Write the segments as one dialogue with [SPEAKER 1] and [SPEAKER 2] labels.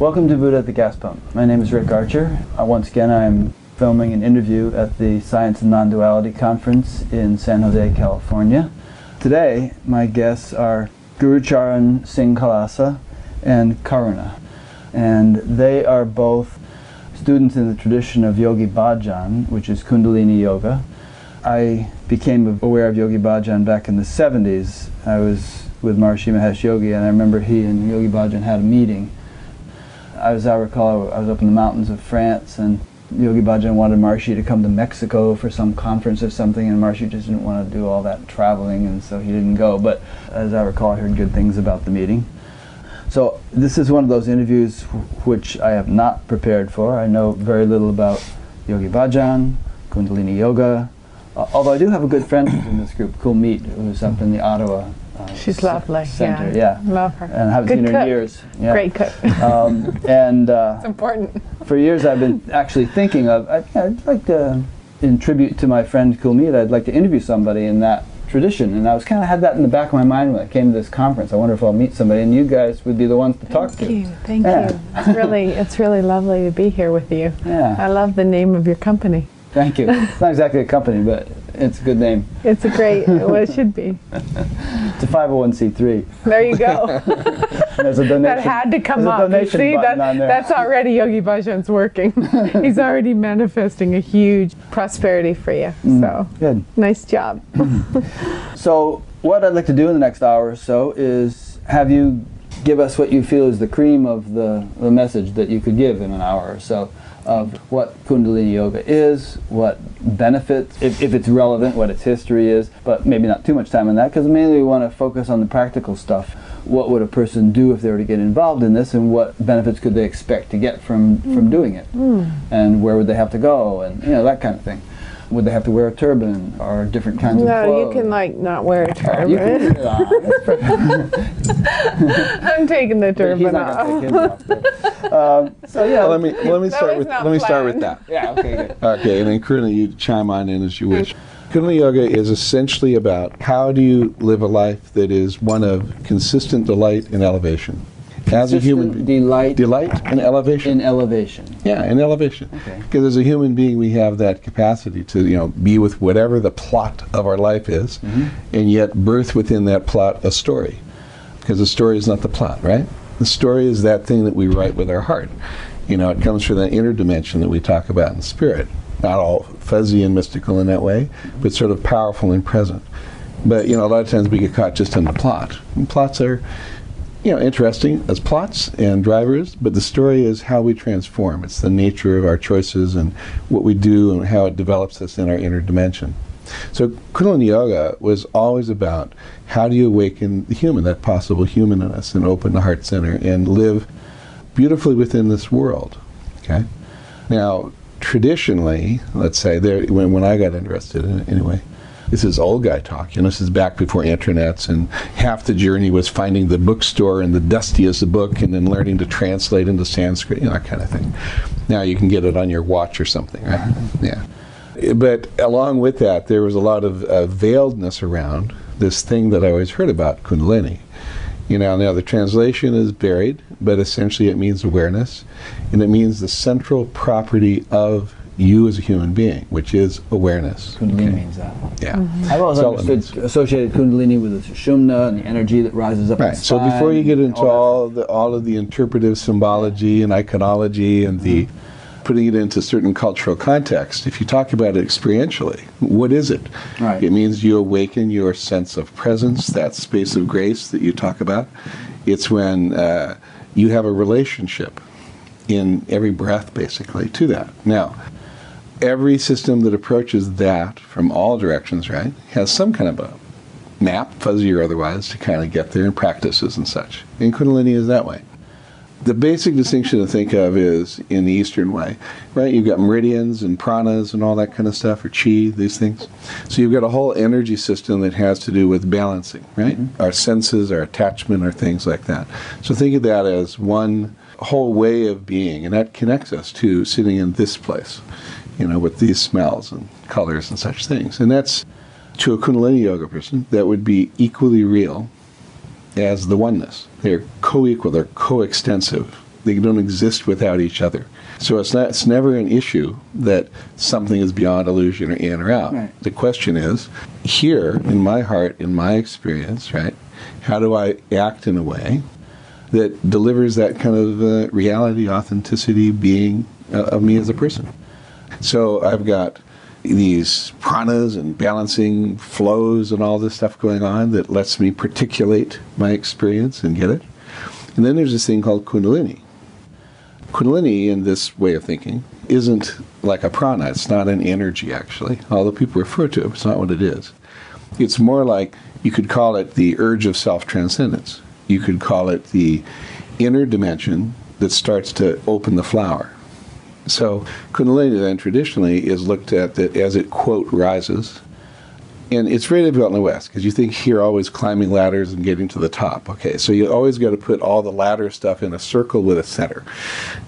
[SPEAKER 1] Welcome to Buddha at the Gas Pump. My name is Rick Archer. Uh, once again, I am filming an interview at the Science and Non-Duality Conference in San Jose, California. Today, my guests are Gurucharan Singh Khalsa and Karuna. And they are both students in the tradition of Yogi Bhajan, which is Kundalini Yoga. I became aware of Yogi Bhajan back in the 70s. I was with Maharishi Mahesh Yogi, and I remember he and Yogi Bhajan had a meeting as I recall, I was up in the mountains of France, and Yogi Bhajan wanted Maharishi to come to Mexico for some conference or something, and Maharishi just didn't want to do all that traveling, and so he didn't go. But as I recall, I heard good things about the meeting. So this is one of those interviews which I have not prepared for. I know very little about Yogi Bhajan, Kundalini Yoga, uh, although I do have a good friend in this group, Kulmeet, who's up in the Ottawa uh,
[SPEAKER 2] She's lovely.
[SPEAKER 1] center.
[SPEAKER 2] Yeah.
[SPEAKER 1] Yeah.
[SPEAKER 2] Love her.
[SPEAKER 1] And I haven't
[SPEAKER 2] Good
[SPEAKER 1] seen her
[SPEAKER 2] cook.
[SPEAKER 1] in years. Yeah.
[SPEAKER 2] Great cook.
[SPEAKER 1] Um, and uh,
[SPEAKER 2] it's important.
[SPEAKER 1] for years I've been actually thinking of, I, I'd like to, in tribute to my friend Kulmeet, I'd like to interview somebody in that tradition. And I was kind of had that in the back of my mind when I came to this conference. I wonder if I'll meet somebody, and you guys would be the ones to talk to.
[SPEAKER 2] Thank you. Thank
[SPEAKER 1] Yeah.
[SPEAKER 2] you. It's really, it's really lovely to be here with you.
[SPEAKER 1] Yeah.
[SPEAKER 2] I love the name of your company.
[SPEAKER 1] Thank you. It's not exactly a company, but it's a good name.
[SPEAKER 2] It's a great, well, it should be.
[SPEAKER 1] It's a 501c3.
[SPEAKER 2] There you go.
[SPEAKER 1] There's a donation.
[SPEAKER 2] that had to come up. You see, that, that's already Yogi Bhajan's working. He's already manifesting a huge prosperity for you.
[SPEAKER 1] Mm.
[SPEAKER 2] So,
[SPEAKER 1] Good.
[SPEAKER 2] nice job.
[SPEAKER 1] So, what I'd like to do in the next hour or so is have you give us what you feel is the cream of the, the message that you could give in an hour or so of what Kundalini Yoga is, what benefits, if, if it's relevant, what its history is, but maybe not too much time on that because mainly we want to focus on the practical stuff. What would a person do if they were to get involved in this, and what benefits could they expect to get from, from mm. doing it? Mm. And where would they have to go, and you know, that kind of thing. Would they have to wear a turban or different kinds of clothes?
[SPEAKER 2] No, you can like not wear a
[SPEAKER 1] You
[SPEAKER 2] turban.
[SPEAKER 1] can put it on.
[SPEAKER 2] I'm taking the
[SPEAKER 1] But he's
[SPEAKER 2] turban
[SPEAKER 1] not
[SPEAKER 2] off.
[SPEAKER 1] going take off. um, so yeah.
[SPEAKER 3] Well, let me let me start with
[SPEAKER 2] not
[SPEAKER 3] let me start with that.
[SPEAKER 1] yeah. Okay. Good.
[SPEAKER 3] Okay, and then Karuna, you chime on in as you wish. Kundalini Yoga is essentially about how do you live a life that is one of consistent delight and elevation. As a human being,
[SPEAKER 1] delight
[SPEAKER 3] delight and elevation.
[SPEAKER 1] in elevation.
[SPEAKER 3] yeah, and elevation.
[SPEAKER 1] Okay.
[SPEAKER 3] Because as a human being, we have that capacity to you know be with whatever the plot of our life is,
[SPEAKER 1] Mm-hmm.
[SPEAKER 3] and yet birth within that plot a story. Because the story is not the plot, right? The story is that thing that we write with our heart. You know, it comes from that inner dimension that we talk about in spirit. Not all fuzzy and mystical in that way, but sort of powerful and present. But you know, a lot of times we get caught just in the plot. And plots are, you know, interesting as plots and drivers, but the story is how we transform. It's the nature of our choices and what we do and how it develops us in our inner dimension. So Kundalini Yoga was always about how do you awaken the human, that possible human in us, and open the heart center and live beautifully within this world. Okay. Now, traditionally, let's say there when, when I got interested in it anyway, this is old guy talk. You know, this is back before internets, and half the journey was finding the bookstore and the dustiest book, and then learning to translate into Sanskrit, you know, that kind of thing. Now you can get it on your watch or something, right? Yeah. But along with that, there was a lot of uh, veiledness around this thing that I always heard about, Kundalini. You know, now the translation is buried, but essentially it means awareness, and it means the central property of you as a human being, which is awareness.
[SPEAKER 1] Kundalini means that.
[SPEAKER 3] Yeah. Mm-hmm.
[SPEAKER 1] I've always
[SPEAKER 3] That's
[SPEAKER 1] understood um, associated Kundalini with the Sushumna and the energy that rises up.
[SPEAKER 3] Right.
[SPEAKER 1] the
[SPEAKER 3] So before you get into
[SPEAKER 1] that
[SPEAKER 3] all the all of the interpretive symbology and iconology and the mm-hmm. putting it into certain cultural context, if you talk about it experientially, what is it?
[SPEAKER 1] Right.
[SPEAKER 3] It means you awaken your sense of presence, that space of grace that you talk about. It's when uh, you have a relationship in every breath, basically, to that. Now, every system that approaches that from all directions, right, has some kind of a map, fuzzy or otherwise, to kind of get there and practices and such. And Kundalini is that way. The basic distinction to think of is in the Eastern way, right? You've got meridians and pranas and all that kind of stuff, or chi, these things. So you've got a whole energy system that has to do with balancing, right? Mm-hmm. Our senses, our attachment, our things like that. So think of that as one whole way of being, and that connects us to sitting in this place, you know, with these smells and colors and such things. And that's to a Kundalini yoga person, that would be equally real as the oneness. They're co equal, they're coextensive They don't exist without each other. So it's not it's never an issue that something is beyond illusion or in or out.
[SPEAKER 1] Right.
[SPEAKER 3] The question is, here in my heart, in my experience, right? How do I act in a way that delivers that kind of uh, reality, authenticity, being uh, of me as a person? So I've got these pranas and balancing flows and all this stuff going on that lets me particulate my experience and get it. And then there's this thing called Kundalini. Kundalini, in this way of thinking, isn't like a prana. It's not an energy, actually, although people refer to it. It's not what it is. It's more like you could call it the urge of self transcendence. You could call it the inner dimension that starts to open the flower. So Kundalini then traditionally is looked at that as it quote rises, and it's very difficult in the West because you think here always climbing ladders and getting to the top. Okay, so you always got to put all the ladder stuff in a circle with a center.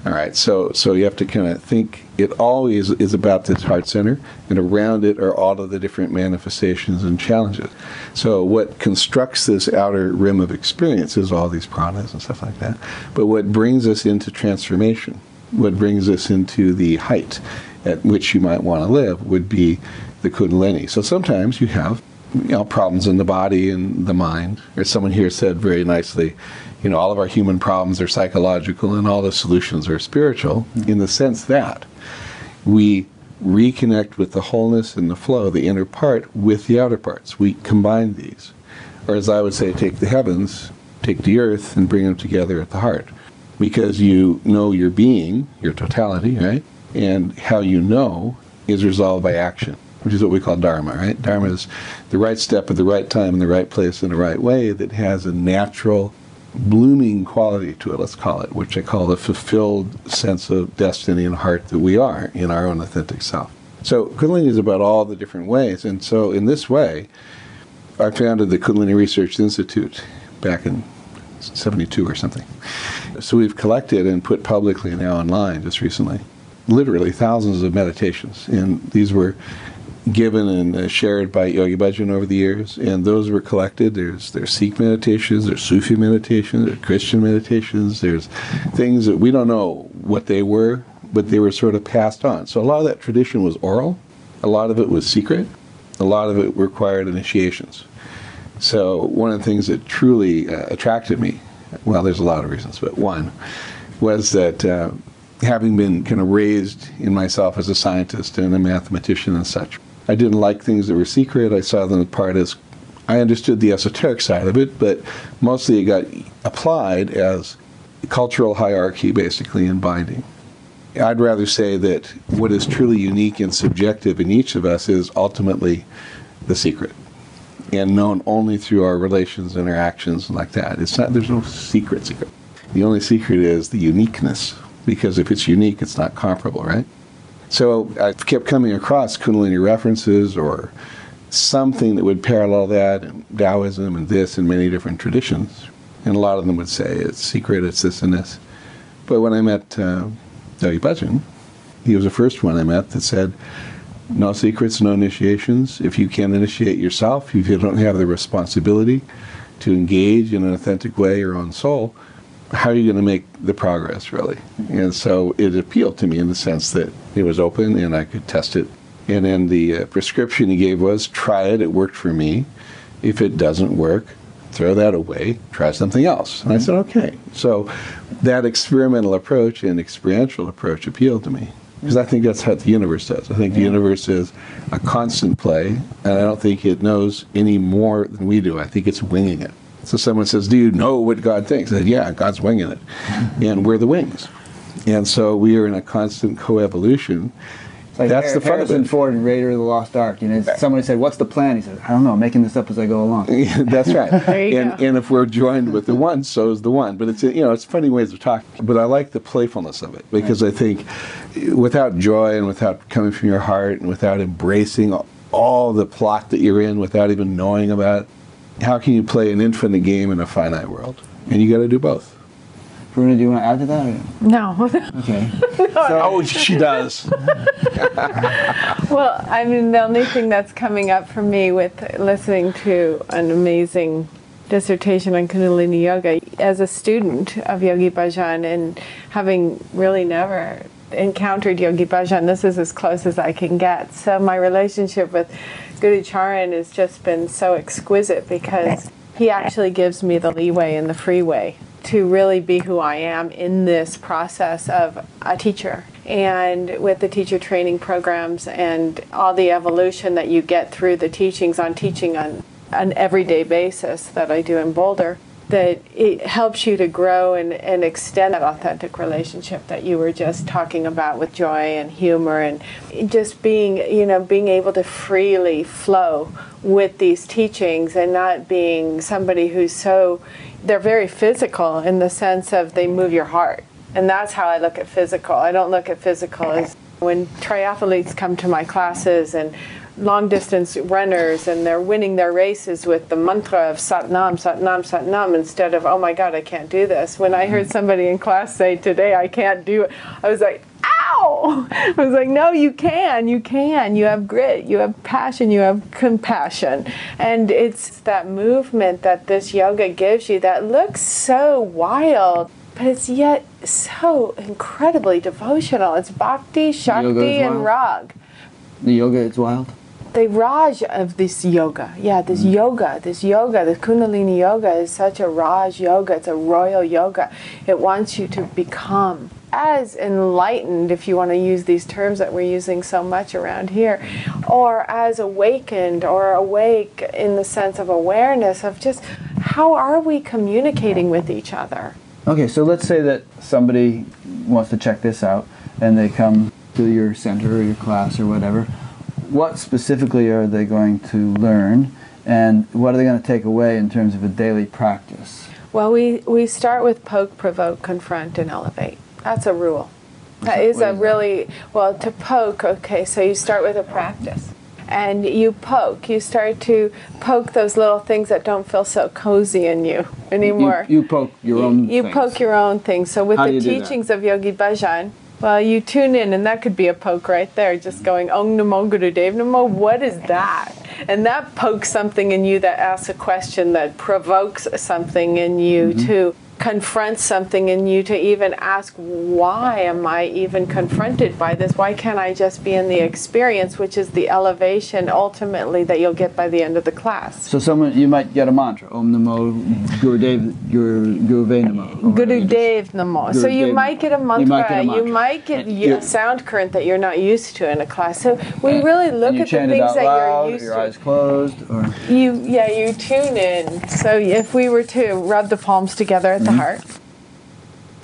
[SPEAKER 3] All right, so so you have to kind of think it always is about this heart center, and around it are all of the different manifestations and challenges. So what constructs this outer rim of experience is all these pranas and stuff like that. But what brings us into transformation, what brings us into the height at which you might want to live would be the kundalini. So sometimes you have you know problems in the body and the mind. Or someone here said very nicely, you know, all of our human problems are psychological and all the solutions are spiritual mm-hmm. in the sense that we reconnect with the wholeness and the flow, the inner part with the outer parts. We combine these. Or as I would say, take the heavens, take the earth and bring them together at the heart. Because you know your being, your totality, right? And how you know is resolved by action which is what we call dharma, right? Dharma is the right step at the right time in the right place in the right way that has a natural blooming quality to it, let's call it, which I call the fulfilled sense of destiny and heart that we are in our own authentic self. So Kundalini is about all the different ways, and so in this way, I founded the Kundalini Research Institute back in 72 or something. So we've collected and put publicly now online just recently, literally thousands of meditations, and these were given and uh, shared by Yogi Bhajan over the years, and those were collected. There's there's Sikh meditations, there's Sufi meditations, there's Christian meditations, there's things that we don't know what they were, but they were sort of passed on. So a lot of that tradition was oral, a lot of it was secret, a lot of it required initiations. So one of the things that truly uh, attracted me, well, there's a lot of reasons, but one was that. Uh, having been kind of raised in myself as a scientist and a mathematician and such, I didn't like things that were secret. I saw them as part as I understood the esoteric side of it, but mostly it got applied as cultural hierarchy, basically, and binding. I'd rather say that what is truly unique and subjective in each of us is ultimately the secret, and known only through our relations, interactions, and like that. It's not. There's no secret secret. The only secret is the uniqueness, because if it's unique, it's not comparable, right? So I kept coming across Kundalini references or something that would parallel that, and Taoism and this and many different traditions. And a lot of them would say it's secret, it's this and this. But when I met uh, Bhajan, he was the first one I met that said, no secrets, no initiations. If you can't initiate yourself, if you don't have the responsibility to engage in an authentic way your own soul, how are you going to make the progress really? And so it appealed to me in the sense that it was open and I could test it. And then the uh, prescription he gave was try it, it worked for me. If it doesn't work, throw that away, try something else. And I said, okay. So that experimental approach and experiential approach appealed to me. Because I think that's how the universe does. I think the universe is a constant play, and I don't think it knows any more than we do. I think it's winging it. So someone says, Do you know what God thinks? I said, Yeah, God's winging it. and we're the wings. And so we are in a constant coevolution.
[SPEAKER 1] Like
[SPEAKER 3] That's
[SPEAKER 1] Har-
[SPEAKER 3] the fun of
[SPEAKER 1] Harrison
[SPEAKER 3] it.
[SPEAKER 1] Ford in Raider of the Lost Ark. You know, somebody said, "What's the plan?" He said, "I don't know. I'm making this up as I go along."
[SPEAKER 3] That's right. And,
[SPEAKER 2] go.
[SPEAKER 3] and if we're joined with the one, so is the one. But it's you know it's funny ways of talking. But I like the playfulness of it because I think without joy and without coming from your heart and without embracing all the plot that you're in, without even knowing about, it, how can you play an infinite game in a finite world? And you got to do both.
[SPEAKER 1] Karuna, do you want to add to that? or-
[SPEAKER 2] No.
[SPEAKER 1] Okay.
[SPEAKER 3] Oh, she does.
[SPEAKER 2] well, I mean, the only thing that's coming up for me with listening to an amazing dissertation on Kundalini Yoga as a student of Yogi Bhajan and having really never encountered Yogi Bhajan. This is as close as I can get. So my relationship with Guru Charan has just been so exquisite because he actually gives me the leeway and the freeway to really be who I am in this process of a teacher. And with the teacher training programs and all the evolution that you get through the teachings on teaching on an everyday basis that I do in Boulder, that it helps you to grow and, and extend that authentic relationship that you were just talking about with joy and humor and just being you know being able to freely flow with these teachings and not being somebody who's so they're very physical in the sense of they move your heart and that's how i look at physical i don't look at physical as when triathletes come to my classes and long distance runners and they're winning their races with the mantra of Satnam, Satnam, Satnam instead of, oh my God, I can't do this. When I heard somebody in class say, today I can't do it, I was like, ow! I was like, no, you can, you can. You have grit, you have passion, you have compassion. And it's that movement that this yoga gives you that looks so wild. But it's yet so incredibly devotional. It's bhakti, shakti, and rag.
[SPEAKER 1] The yoga is wild?
[SPEAKER 2] the Raj of this yoga. Yeah, this mm. yoga, this yoga, the Kundalini yoga is such a Raj yoga. It's a royal yoga. It wants you to become as enlightened, if you want to use these terms that we're using so much around here, or as awakened or awake in the sense of awareness of just how are we communicating with each other.
[SPEAKER 1] Okay, so let's say that somebody wants to check this out and they come to your center or your class or whatever what specifically are they going to learn and what are they going to take away in terms of a daily practice?
[SPEAKER 2] Well, we, we start with poke, provoke, confront, and elevate. That's a rule. That is a really, well, to poke, okay, so you start with a practice. And you poke. You start to poke those little things that don't feel so cozy in you anymore.
[SPEAKER 1] You, you poke your own
[SPEAKER 2] You,
[SPEAKER 1] things.
[SPEAKER 2] poke your own things. So with
[SPEAKER 1] How
[SPEAKER 2] the teachings of Yogi Bhajan, well, you tune in, and that could be a poke right there, just going Om Namo Gurudev Namo. What is that? And that pokes something in you that asks a question that provokes something in you mm-hmm. to confront something in you to even ask why am i even confronted by this? Why can't i just be in the experience which is the elevation ultimately that you'll get by the end of the class?
[SPEAKER 1] So someone you might get a mantra om namo gurudev gurudev namo.
[SPEAKER 2] Gurudev namo. So you might get a mantra you might get, a mantra. You might get a sound current that you're not used to in a class. So we really look at the things that
[SPEAKER 1] loud,
[SPEAKER 2] you're used
[SPEAKER 1] your
[SPEAKER 2] to.
[SPEAKER 1] your eyes closed or
[SPEAKER 2] you yeah you tune in. So if we were to rub the palms together at the the heart.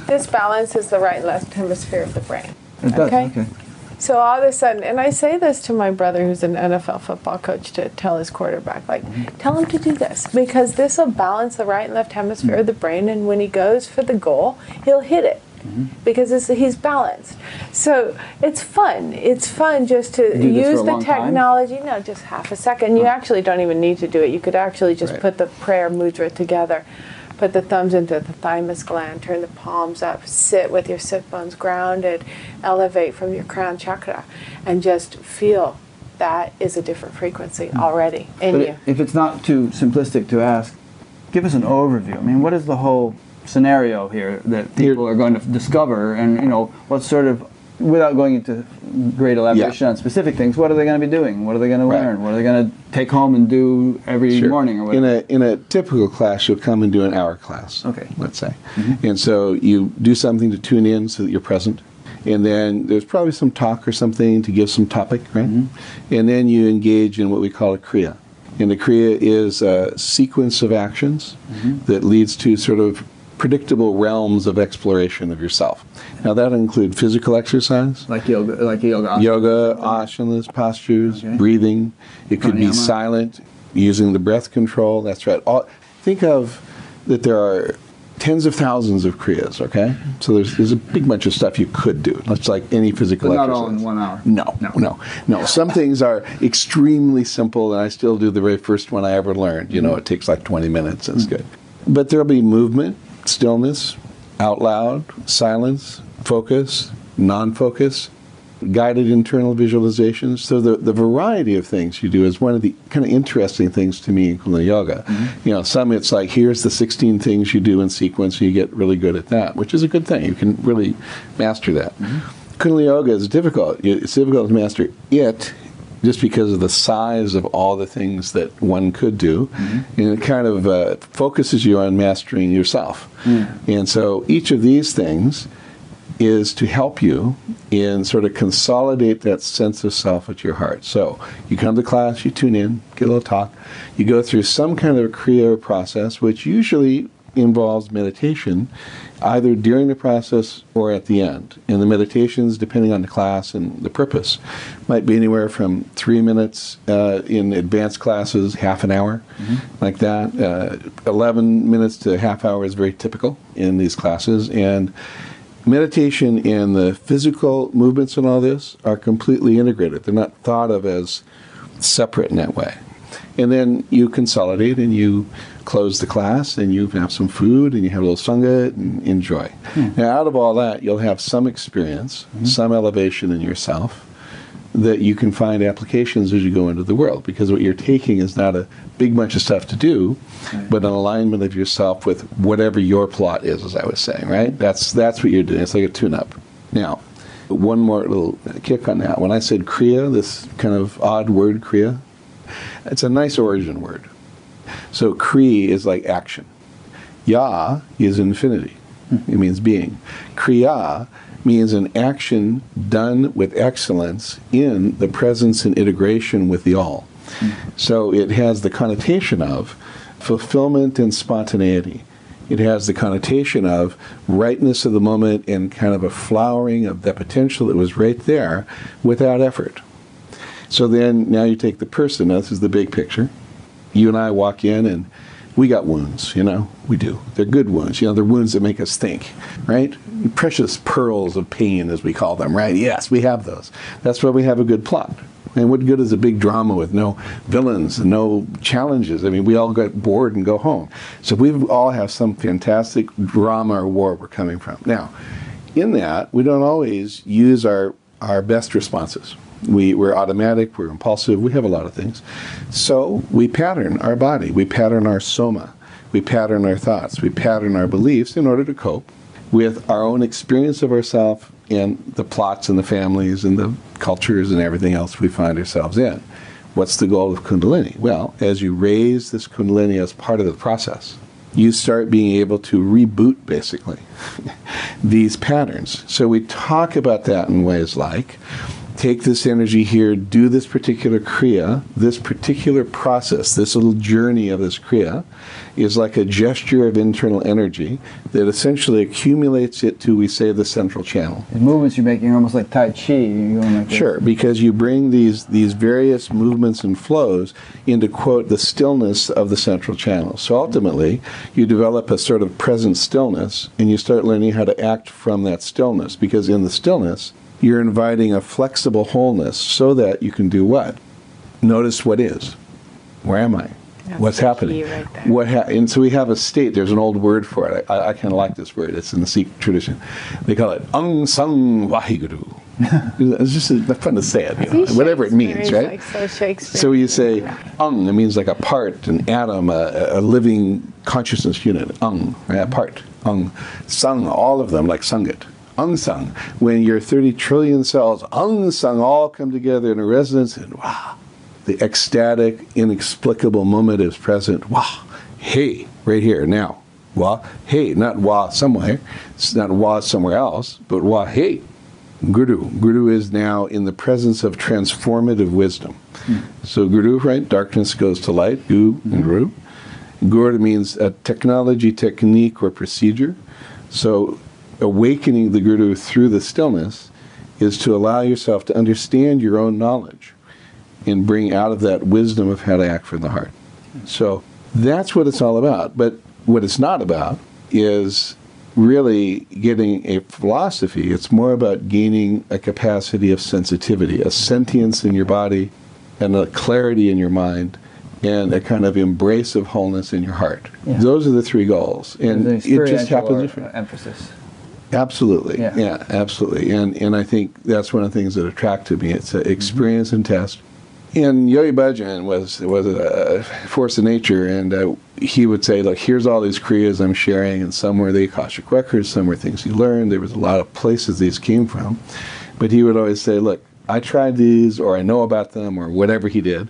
[SPEAKER 2] This balances the right and left hemisphere of the brain.
[SPEAKER 1] It does, okay? okay.
[SPEAKER 2] So all of a sudden, and I say this to my brother who's an NFL football coach to tell his quarterback, like, mm-hmm. tell him to do this because this will balance the right and left hemisphere mm-hmm. of the brain, and when he goes for the goal, he'll hit it. Mm-hmm. Because he's balanced, so it's fun. It's fun just to use the technology.
[SPEAKER 1] Time?
[SPEAKER 2] No, just half a second. You actually don't even need to do it. You could actually just right. put the prayer mudra together Put the thumbs into the thymus gland, turn the palms up, sit with your sit bones grounded, elevate from your crown chakra, and just feel that is a different frequency hmm. already in
[SPEAKER 1] but
[SPEAKER 2] you.
[SPEAKER 1] If it's not too simplistic to ask, give us an overview. I mean, what is the whole scenario here that people are going to discover, and you know, what sort of without going into great elaboration yeah. on specific things, what are they going to be doing? What are they going right. to learn? What are they going to take home and do every
[SPEAKER 3] sure.
[SPEAKER 1] morning? Or
[SPEAKER 3] in a in a typical class, you'll come and do an hour class.
[SPEAKER 1] Okay,
[SPEAKER 3] let's say, mm-hmm. and so you do something to tune in so that you're present. And then there's probably some talk or something to give some topic, right? Mm-hmm. And then you engage in what we call a kriya. And the kriya is a sequence of actions mm-hmm. that leads to sort of predictable realms of exploration of yourself. Now that include physical exercise,
[SPEAKER 1] like yoga, like yoga,
[SPEAKER 3] yoga, asanas, postures, okay. breathing. It could be silent, using the breath control. That's right. All, think of that there are tens of thousands of kriyas. Okay, so there's there's a big bunch of stuff you could do. That's like any physical.
[SPEAKER 1] But
[SPEAKER 3] not
[SPEAKER 1] exercise. all in one hour.
[SPEAKER 3] No, no, no, no. Some things are extremely simple, and I still do the very first one I ever learned. You know, it takes like 20 minutes. It's mm-hmm. good, but there'll be movement stillness, out loud, silence, focus, non focus, guided internal visualizations. So the, the variety of things you do is one of the kind of interesting things to me in Kundalini Yoga. Mm-hmm. You know, some it's like here's the 16 things you do in sequence, and you get really good at that, which is a good thing. You can really master that. Mm-hmm. Kundalini Yoga is difficult. It's difficult to master it just because of the size of all the things that one could do. Mm-hmm. And it kind of uh, focuses you on mastering yourself. Mm. And so each of these things is to help you in sort of consolidate that sense of self at your heart. So you come to class, you tune in, get a little talk, you go through some kind of a Kriya process, which usually involves meditation, either during the process or at the end. And the meditations, depending on the class and the purpose, might be anywhere from three minutes uh, in advanced classes, half an hour, like that. Uh, 11 minutes to a half hour is very typical in these classes. And meditation and the physical movements and all this are completely integrated. They're not thought of as separate in that way. And then you consolidate and you close the class and you have some food and you have a little sangha and enjoy. Hmm. Now, out of all that, you'll have some experience, hmm. some elevation in yourself that you can find applications as you go into the world because what you're taking is not a big bunch of stuff to do but an alignment of yourself with whatever your plot is as i was saying right? That's that's what you're doing. It's like a tune up now one more little kick on that. When i said kriya this kind of odd word kriya it's a nice origin word. So kri is like action. Ya is infinity. Hmm. It means being. Kriya means an action done with excellence in the presence and integration with the all. So it has the connotation of fulfillment and spontaneity. It has the connotation of rightness of the moment and kind of a flowering of the potential that was right there without effort. So then now you take the person, now this is the big picture. You and I walk in and we got wounds, you know, we do. They're good wounds, you know, they're wounds that make us think, right? Precious pearls of pain, as we call them, right? Yes, we have those. That's why we have a good plot. And what good is a big drama with no villains, and no challenges? I mean, we all get bored and go home. So we all have some fantastic drama or war we're coming from. Now, in that, we don't always use our, our best responses. We, we're automatic, we're impulsive, we have a lot of things. So we pattern our body, we pattern our soma, we pattern our thoughts, we pattern our beliefs in order to cope with our own experience of ourselves and the plots and the families and the cultures and everything else we find ourselves in. What's the goal of Kundalini? Well, as you raise this Kundalini as part of the process, you start being able to reboot basically these patterns. So we talk about that in ways like take this energy here, do this particular Kriya, this particular process, this little journey of this Kriya is like a gesture of internal energy that essentially accumulates it to, we say, the central channel.
[SPEAKER 1] The movements you're making are almost like Tai Chi. Like.
[SPEAKER 3] Sure, because you bring these these various movements and flows into quote the stillness of the central channel. So ultimately, you develop a sort of present stillness, and you start learning how to act from that stillness. Because in the stillness, you're inviting a flexible wholeness, so that you can do what? Notice what is. Where am I?
[SPEAKER 2] That's
[SPEAKER 3] What's happening?
[SPEAKER 2] right.
[SPEAKER 3] What ha- and so we have a state. There's an old word for it. I, I kind of like this word. It's in the Sikh tradition. They call it Ang Sang Vaheguru. it's just uh, fun to say it, you know, whatever it means, right?
[SPEAKER 2] Like so
[SPEAKER 3] So you say Ang, it means like a part, an atom, a, a living consciousness unit. Ang, right? a part. Ang, Sang, all of them like Sangat. Ang Sang, when your 30 trillion cells, unsung, all come together in a resonance, and wow, the ecstatic, inexplicable moment is present. Wow, hey, right here, now. Wah, hey, not wah somewhere. It's not wah somewhere else, but wah, hey. Guru. Guru is now in the presence of transformative wisdom. Hmm. So Guru, right? Darkness goes to light. Gu hmm. and Guru. Guru means a technology, technique, or procedure. So awakening the Guru through the stillness is to allow yourself to understand your own knowledge and bring out of that wisdom of how to act from the heart. So that's what it's all about. But what it's not about is really getting a philosophy. It's more about gaining a capacity of sensitivity, a sentience in your body, and a clarity in your mind, and a kind of embrace of wholeness in your heart.
[SPEAKER 1] Yeah.
[SPEAKER 3] Those are the three goals. And it just happens
[SPEAKER 1] emphasis.
[SPEAKER 3] Absolutely.
[SPEAKER 1] Yeah.
[SPEAKER 3] Yeah. absolutely. And and I think that's one of the things that attracted me. It's experience and test. And Yogi Bhajan was was a force of nature, and uh, he would say, "Look, here's all these kriyas I'm sharing, and some were the Akashic records, some were things he learned. There was a lot of places these came from, but he would always say, "Look, I tried these, or I know about them, or whatever he did,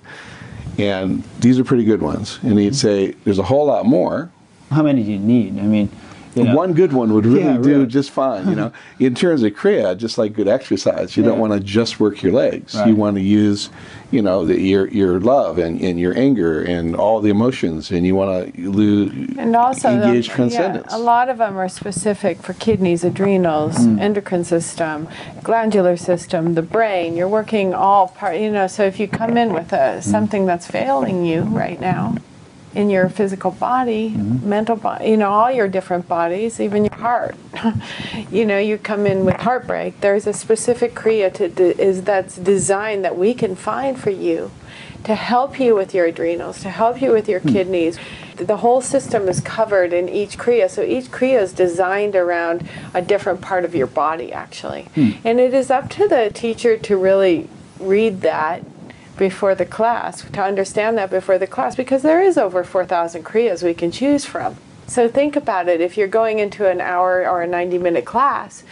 [SPEAKER 3] and these are pretty good ones." And he'd say, "There's a whole lot more,
[SPEAKER 1] How many do you need? I mean, you know,
[SPEAKER 3] one good one would really
[SPEAKER 1] Yeah,
[SPEAKER 3] do
[SPEAKER 1] really.
[SPEAKER 3] just fine. You know, in terms of kriya, just like good exercise, you don't want to just work your legs.
[SPEAKER 1] Right.
[SPEAKER 3] You want to use, you know, the, your your love and, and your anger and all the emotions, and you want to lose,
[SPEAKER 2] And also, the-
[SPEAKER 3] engage
[SPEAKER 2] yeah,
[SPEAKER 3] transcendence.
[SPEAKER 2] a lot of them are specific for kidneys, adrenals,
[SPEAKER 3] Hmm.
[SPEAKER 2] endocrine system, glandular system, the brain. You're working all part. You know, so if you come in with a, something that's failing you right now, in your physical body, mm-hmm. mental body, you know, all your different bodies, even your heart. you know, you come in with heartbreak. There's a specific kriya to de- is that's designed that we can find for you to help you with your adrenals, to help you with your hmm. kidneys. The whole system is covered in each kriya, so each kriya is designed around a different part of your body, actually. Hmm. And it is up to the teacher to really read that before the class, to understand that before the class, because there is over 4,000 kriyas we can choose from. So think about it. If you're going into an hour or a 90 minute class,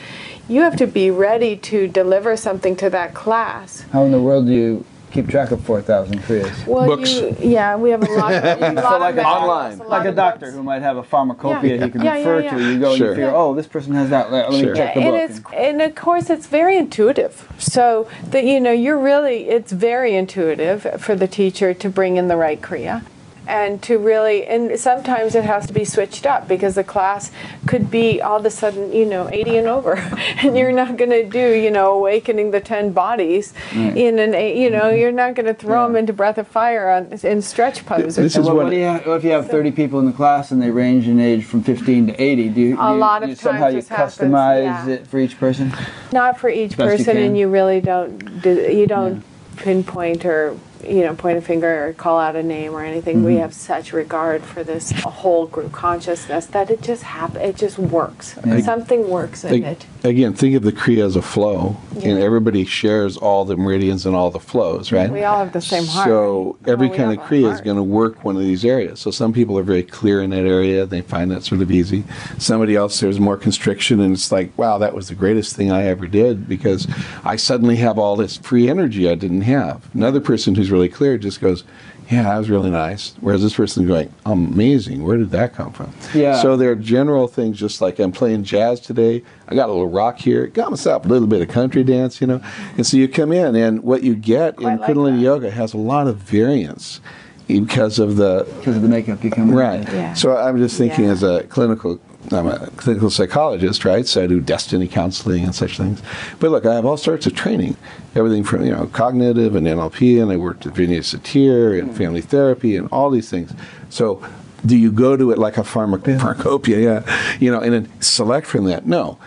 [SPEAKER 2] you have to be ready to deliver something to that class.
[SPEAKER 1] how in the world do you keep track of 4,000 kriyas?
[SPEAKER 2] Well,
[SPEAKER 3] Books.
[SPEAKER 2] You, yeah, we have a lot. Of, a lot
[SPEAKER 1] So like a-
[SPEAKER 2] manuals,
[SPEAKER 3] Online.
[SPEAKER 2] lot
[SPEAKER 1] Like a doctor
[SPEAKER 2] books.
[SPEAKER 1] who might have a pharmacopoeia
[SPEAKER 2] Yeah.
[SPEAKER 1] he can
[SPEAKER 2] Yeah, yeah,
[SPEAKER 1] refer
[SPEAKER 2] yeah.
[SPEAKER 1] to. You go and you figure, oh, this person has that. Let, let
[SPEAKER 3] Sure.
[SPEAKER 1] me check
[SPEAKER 2] Yeah,
[SPEAKER 1] the
[SPEAKER 2] and
[SPEAKER 1] book.
[SPEAKER 2] it's and of course it's very intuitive. So that you know you're really it's very intuitive for the teacher to bring in the right kriya and to really and sometimes it has to be switched up because the class could be all of a sudden you know 80 and over and you're not going to do you know awakening the 10 bodies in an eight you know mm-hmm. you're not going to throw them into breath of fire on in stretch pose or
[SPEAKER 3] This is
[SPEAKER 1] what,
[SPEAKER 3] what-
[SPEAKER 1] what do you have, if you have 30 people in the class and they range in age from 15 to 80? Do you,
[SPEAKER 2] A
[SPEAKER 1] you,
[SPEAKER 2] lot of
[SPEAKER 1] you somehow you
[SPEAKER 2] this happens,
[SPEAKER 1] customize
[SPEAKER 2] yeah.
[SPEAKER 1] it for each person?
[SPEAKER 2] not for each
[SPEAKER 1] Best
[SPEAKER 2] person
[SPEAKER 1] can.
[SPEAKER 2] and you really don't do, you don't pinpoint or you know point a finger or call out a name or anything we mm-hmm. have such regard for this whole group consciousness that it just happen it just works.
[SPEAKER 1] Yeah.
[SPEAKER 2] something works in
[SPEAKER 3] Ag-
[SPEAKER 2] it
[SPEAKER 3] Again, think of the kriya as a flow, and everybody shares all the meridians and all the flows, right?
[SPEAKER 2] we all have the same heart
[SPEAKER 3] So every
[SPEAKER 2] Well,
[SPEAKER 3] kind of kriya is going to work one of these areas. So some people are very clear in that area; they find that sort of easy. Somebody else there's more constriction, and it's like, wow, that was the greatest thing I ever did because I suddenly have all this free energy I didn't have. Another person who's really clear just goes. Yeah, that was really nice. Whereas this person's going, amazing. Where did that come from?
[SPEAKER 1] Yeah.
[SPEAKER 3] So there are general things, just like I'm playing jazz today. I got a little rock here. Got myself a little bit of country dance, you know. And so you come in, and what you get
[SPEAKER 2] Quite
[SPEAKER 3] in
[SPEAKER 2] like
[SPEAKER 3] Kundalini
[SPEAKER 2] that.
[SPEAKER 3] yoga has a lot of variance because of the
[SPEAKER 1] Because of the makeup you come in
[SPEAKER 3] right.
[SPEAKER 2] Yeah.
[SPEAKER 3] So I'm just thinking
[SPEAKER 2] Yeah.
[SPEAKER 3] as a clinical. I'm a clinical psychologist, right? So I do destiny counseling and such things. But look, I have all sorts of training, everything from you know cognitive and NLP, and I worked at Virginia Satir and mm. family therapy and all these things. So do you go to it like a pharma- pharmacopoeia, yeah, you know, and then select from that? No,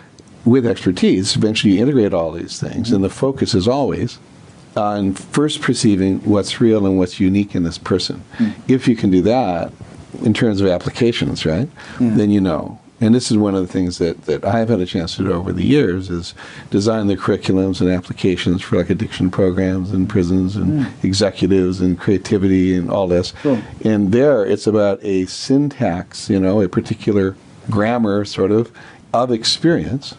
[SPEAKER 3] with expertise, eventually you integrate all these things, and the focus is always on first perceiving what's real and what's unique in this person. Mm. If you can do that in terms of applications, right, mm. then you know. And this is one of the things that, that I've had a chance to do over the years is design the curriculums and applications for like addiction programs and prisons and hmm. executives and creativity and all this.
[SPEAKER 1] Cool.
[SPEAKER 3] And there it's about a syntax, you know, a particular grammar sort of of experience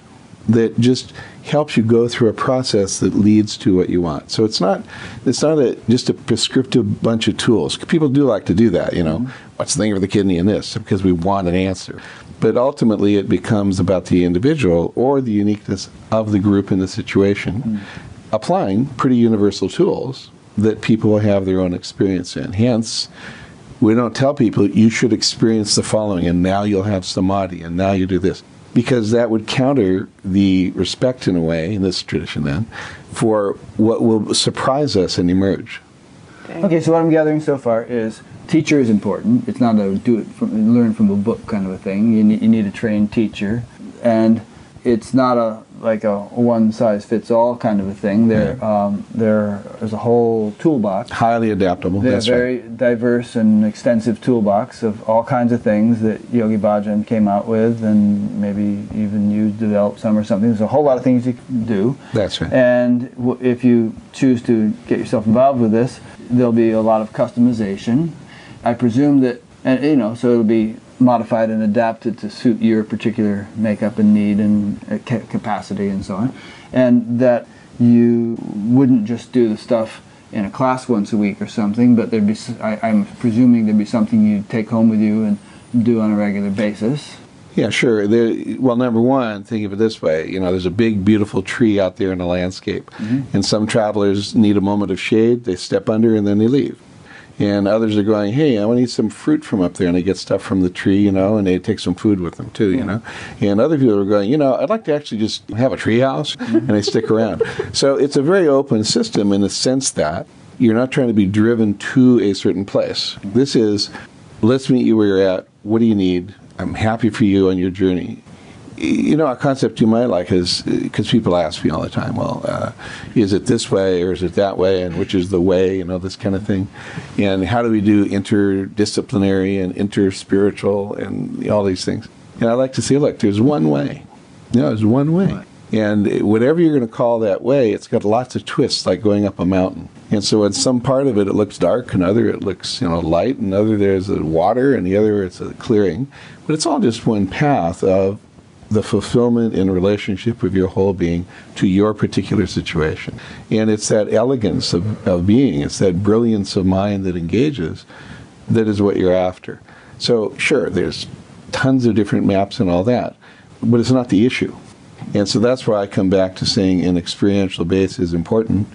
[SPEAKER 3] that just helps you go through a process that leads to what you want. So it's not it's not a, just a prescriptive bunch of tools. People do like to do that, you know. Hmm. What's the thing of the kidney in this? Because we want an answer. But ultimately, it becomes about the individual or the uniqueness of the group in the situation, mm. applying pretty universal tools that people will have their own experience in. Hence, we don't tell people you should experience the following and now you'll have samadhi and now you do this. Because that would counter the respect in a way in this tradition then for what will surprise us and emerge.
[SPEAKER 1] Okay, so what I'm gathering so far is teacher is important. It's not a do it from learn from a book kind of a thing. You need, you need a trained teacher, and it's not a like a one size fits all kind of a thing. There, um, there is a whole toolbox.
[SPEAKER 3] Highly adaptable.
[SPEAKER 1] They're
[SPEAKER 3] That's
[SPEAKER 1] very
[SPEAKER 3] right.
[SPEAKER 1] diverse and extensive toolbox of all kinds of things that Yogi Bhajan came out with, and maybe even you developed some or something. There's a whole lot of things you can do.
[SPEAKER 3] That's right.
[SPEAKER 1] And w- if you choose to get yourself involved with this, there'll be a lot of customization. I presume that, and you know, so it'll be modified and adapted to suit your particular makeup and need and uh, capacity and so on. And that you wouldn't just do the stuff in a class once a week or something, but there'd be I, am presuming there'd be something you'd take home with you and do on a regular basis.
[SPEAKER 3] Yeah, sure. There, well, number one, think of it this way: you know, there's a big, beautiful tree out there in the landscape, and some travelers need a moment of shade. They step under and then they leave. And others are going, "Hey, I want to eat some fruit from up there," and they get stuff from the tree, you know, and they take some food with them too, you know. Mm-hmm. And other people are going, "You know, I'd like to actually just have a tree house," mm-hmm. and they stick around. So it's a very open system in the sense that you're not trying to be driven to a certain place. Mm-hmm. This is let's meet you where you're at. What do you need? I'm happy for you on your journey. You know, a concept you might like is because people ask me all the time, well, uh, is it this way or is it that way, and which is the way, you know, this kind of thing. And how do we do interdisciplinary and interspiritual and all these things? And I like to say, look, there's one way. No, there's one way. And whatever you're going to call that way, it's got lots of twists, like going up a mountain. And so, in some part of it, it looks dark, and other it looks, you know, light, and other there's a water, and the other it's a clearing. But it's all just one path of the fulfillment in relationship with your whole being to your particular situation. And it's that elegance of, of being, it's that brilliance of mind that engages that is what you're after. So, sure, there's tons of different maps and all that, but it's not the issue. And so that's why I come back to saying an experiential base is important.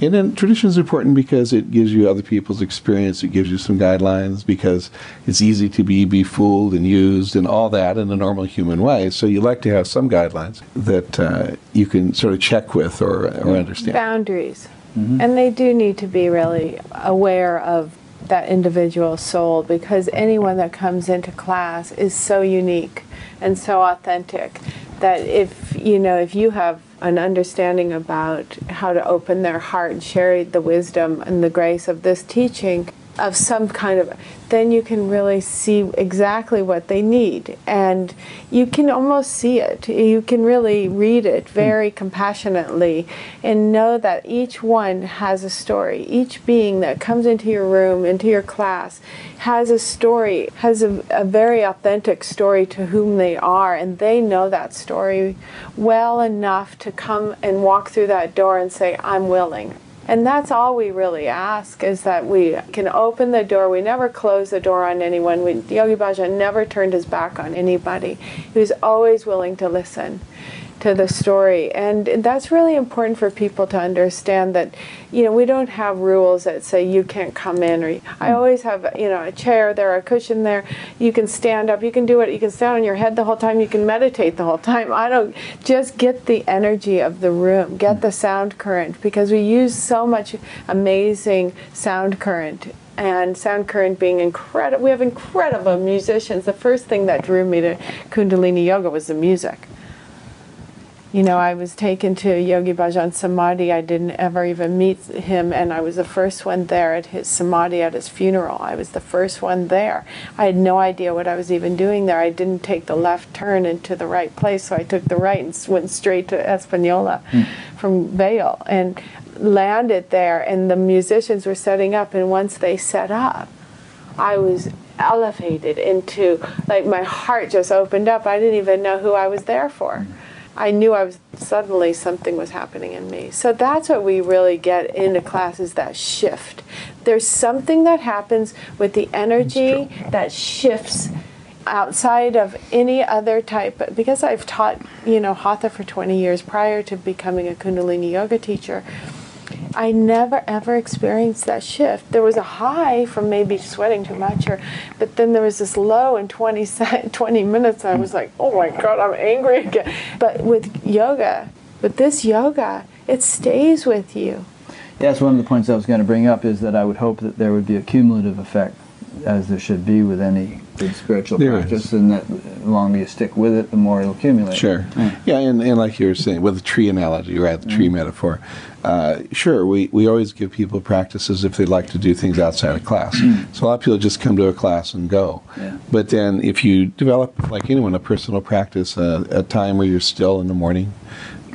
[SPEAKER 3] And then tradition is important because it gives you other people's experience, it gives you some guidelines, because it's easy to be befooled and used and all that in a normal human way. So you like to have some guidelines that uh, you can sort of check with or, or understand.
[SPEAKER 2] boundaries. And they do need to be really aware of that individual soul because anyone that comes into class is so unique and so authentic that if you know if you have an understanding about how to open their heart share the wisdom and the grace of this teaching of some kind of then you can really see exactly what they need. And you can almost see it. You can really read it hmm. very compassionately and know that each one has a story. Each being that comes into your room into your class has a story has a, a very authentic story to whom they are. And they know that story well enough to come and walk through that door and say i'm willing and that's all we really ask is that we can open the door. We never close the door on anyone. We, Yogi Bhajan never turned his back on anybody. He was always willing to listen to the story. And that's really important for people to understand that, you know, we don't have rules that say you can't come in or I hmm. always have, you know, a chair there, a cushion there. You can stand up, you can do it, you can stand on your head the whole time, you can meditate the whole time. I don't just get the energy of the room, get the sound current because we use so much amazing sound current and sound current being incredible. We have incredible musicians. The first thing that drew me to Kundalini Yoga was the music. You know, I was taken to Yogi Bhajan Samadhi. I didn't ever even meet him, and I was the first one there at his Samadhi at his funeral. I was the first one there. I had no idea what I was even doing there. I didn't take the left turn into the right place, so I took the right and went straight to Espanola hmm. from Vail and landed there. And the musicians were setting up, and once they set up, I was elevated into like my heart just opened up. I didn't even know who I was there for. Hmm. I knew I was suddenly something was happening in me. So that's what we really get into class is that shift. There's something that happens with the energy that shifts outside of any other type because I've taught, you know, hatha for 20 years prior to becoming a kundalini yoga teacher. I never ever experienced that shift. There was a high from maybe sweating too much, or, but then there was this low in 20, 20 minutes. I was like, oh my God, I'm angry again. But with yoga, with this yoga, it stays with you.
[SPEAKER 1] Yes, one of the points I was going to bring up is that I would hope that there would be a cumulative effect as there should be with any good spiritual
[SPEAKER 3] There
[SPEAKER 1] practice,
[SPEAKER 3] is.
[SPEAKER 1] and that the longer you stick with it, the more it'll accumulate.
[SPEAKER 3] Sure. Yeah, and, and like you were saying, with the tree analogy, right, the tree
[SPEAKER 1] Mm-hmm.
[SPEAKER 3] metaphor, uh, sure, we, we always give people practices if they'd like to do things outside of class. So a lot of people just come to a class and go.
[SPEAKER 1] Mm. Yeah.
[SPEAKER 3] But then if you develop, like anyone, a personal practice, uh, a time where you're still in the morning,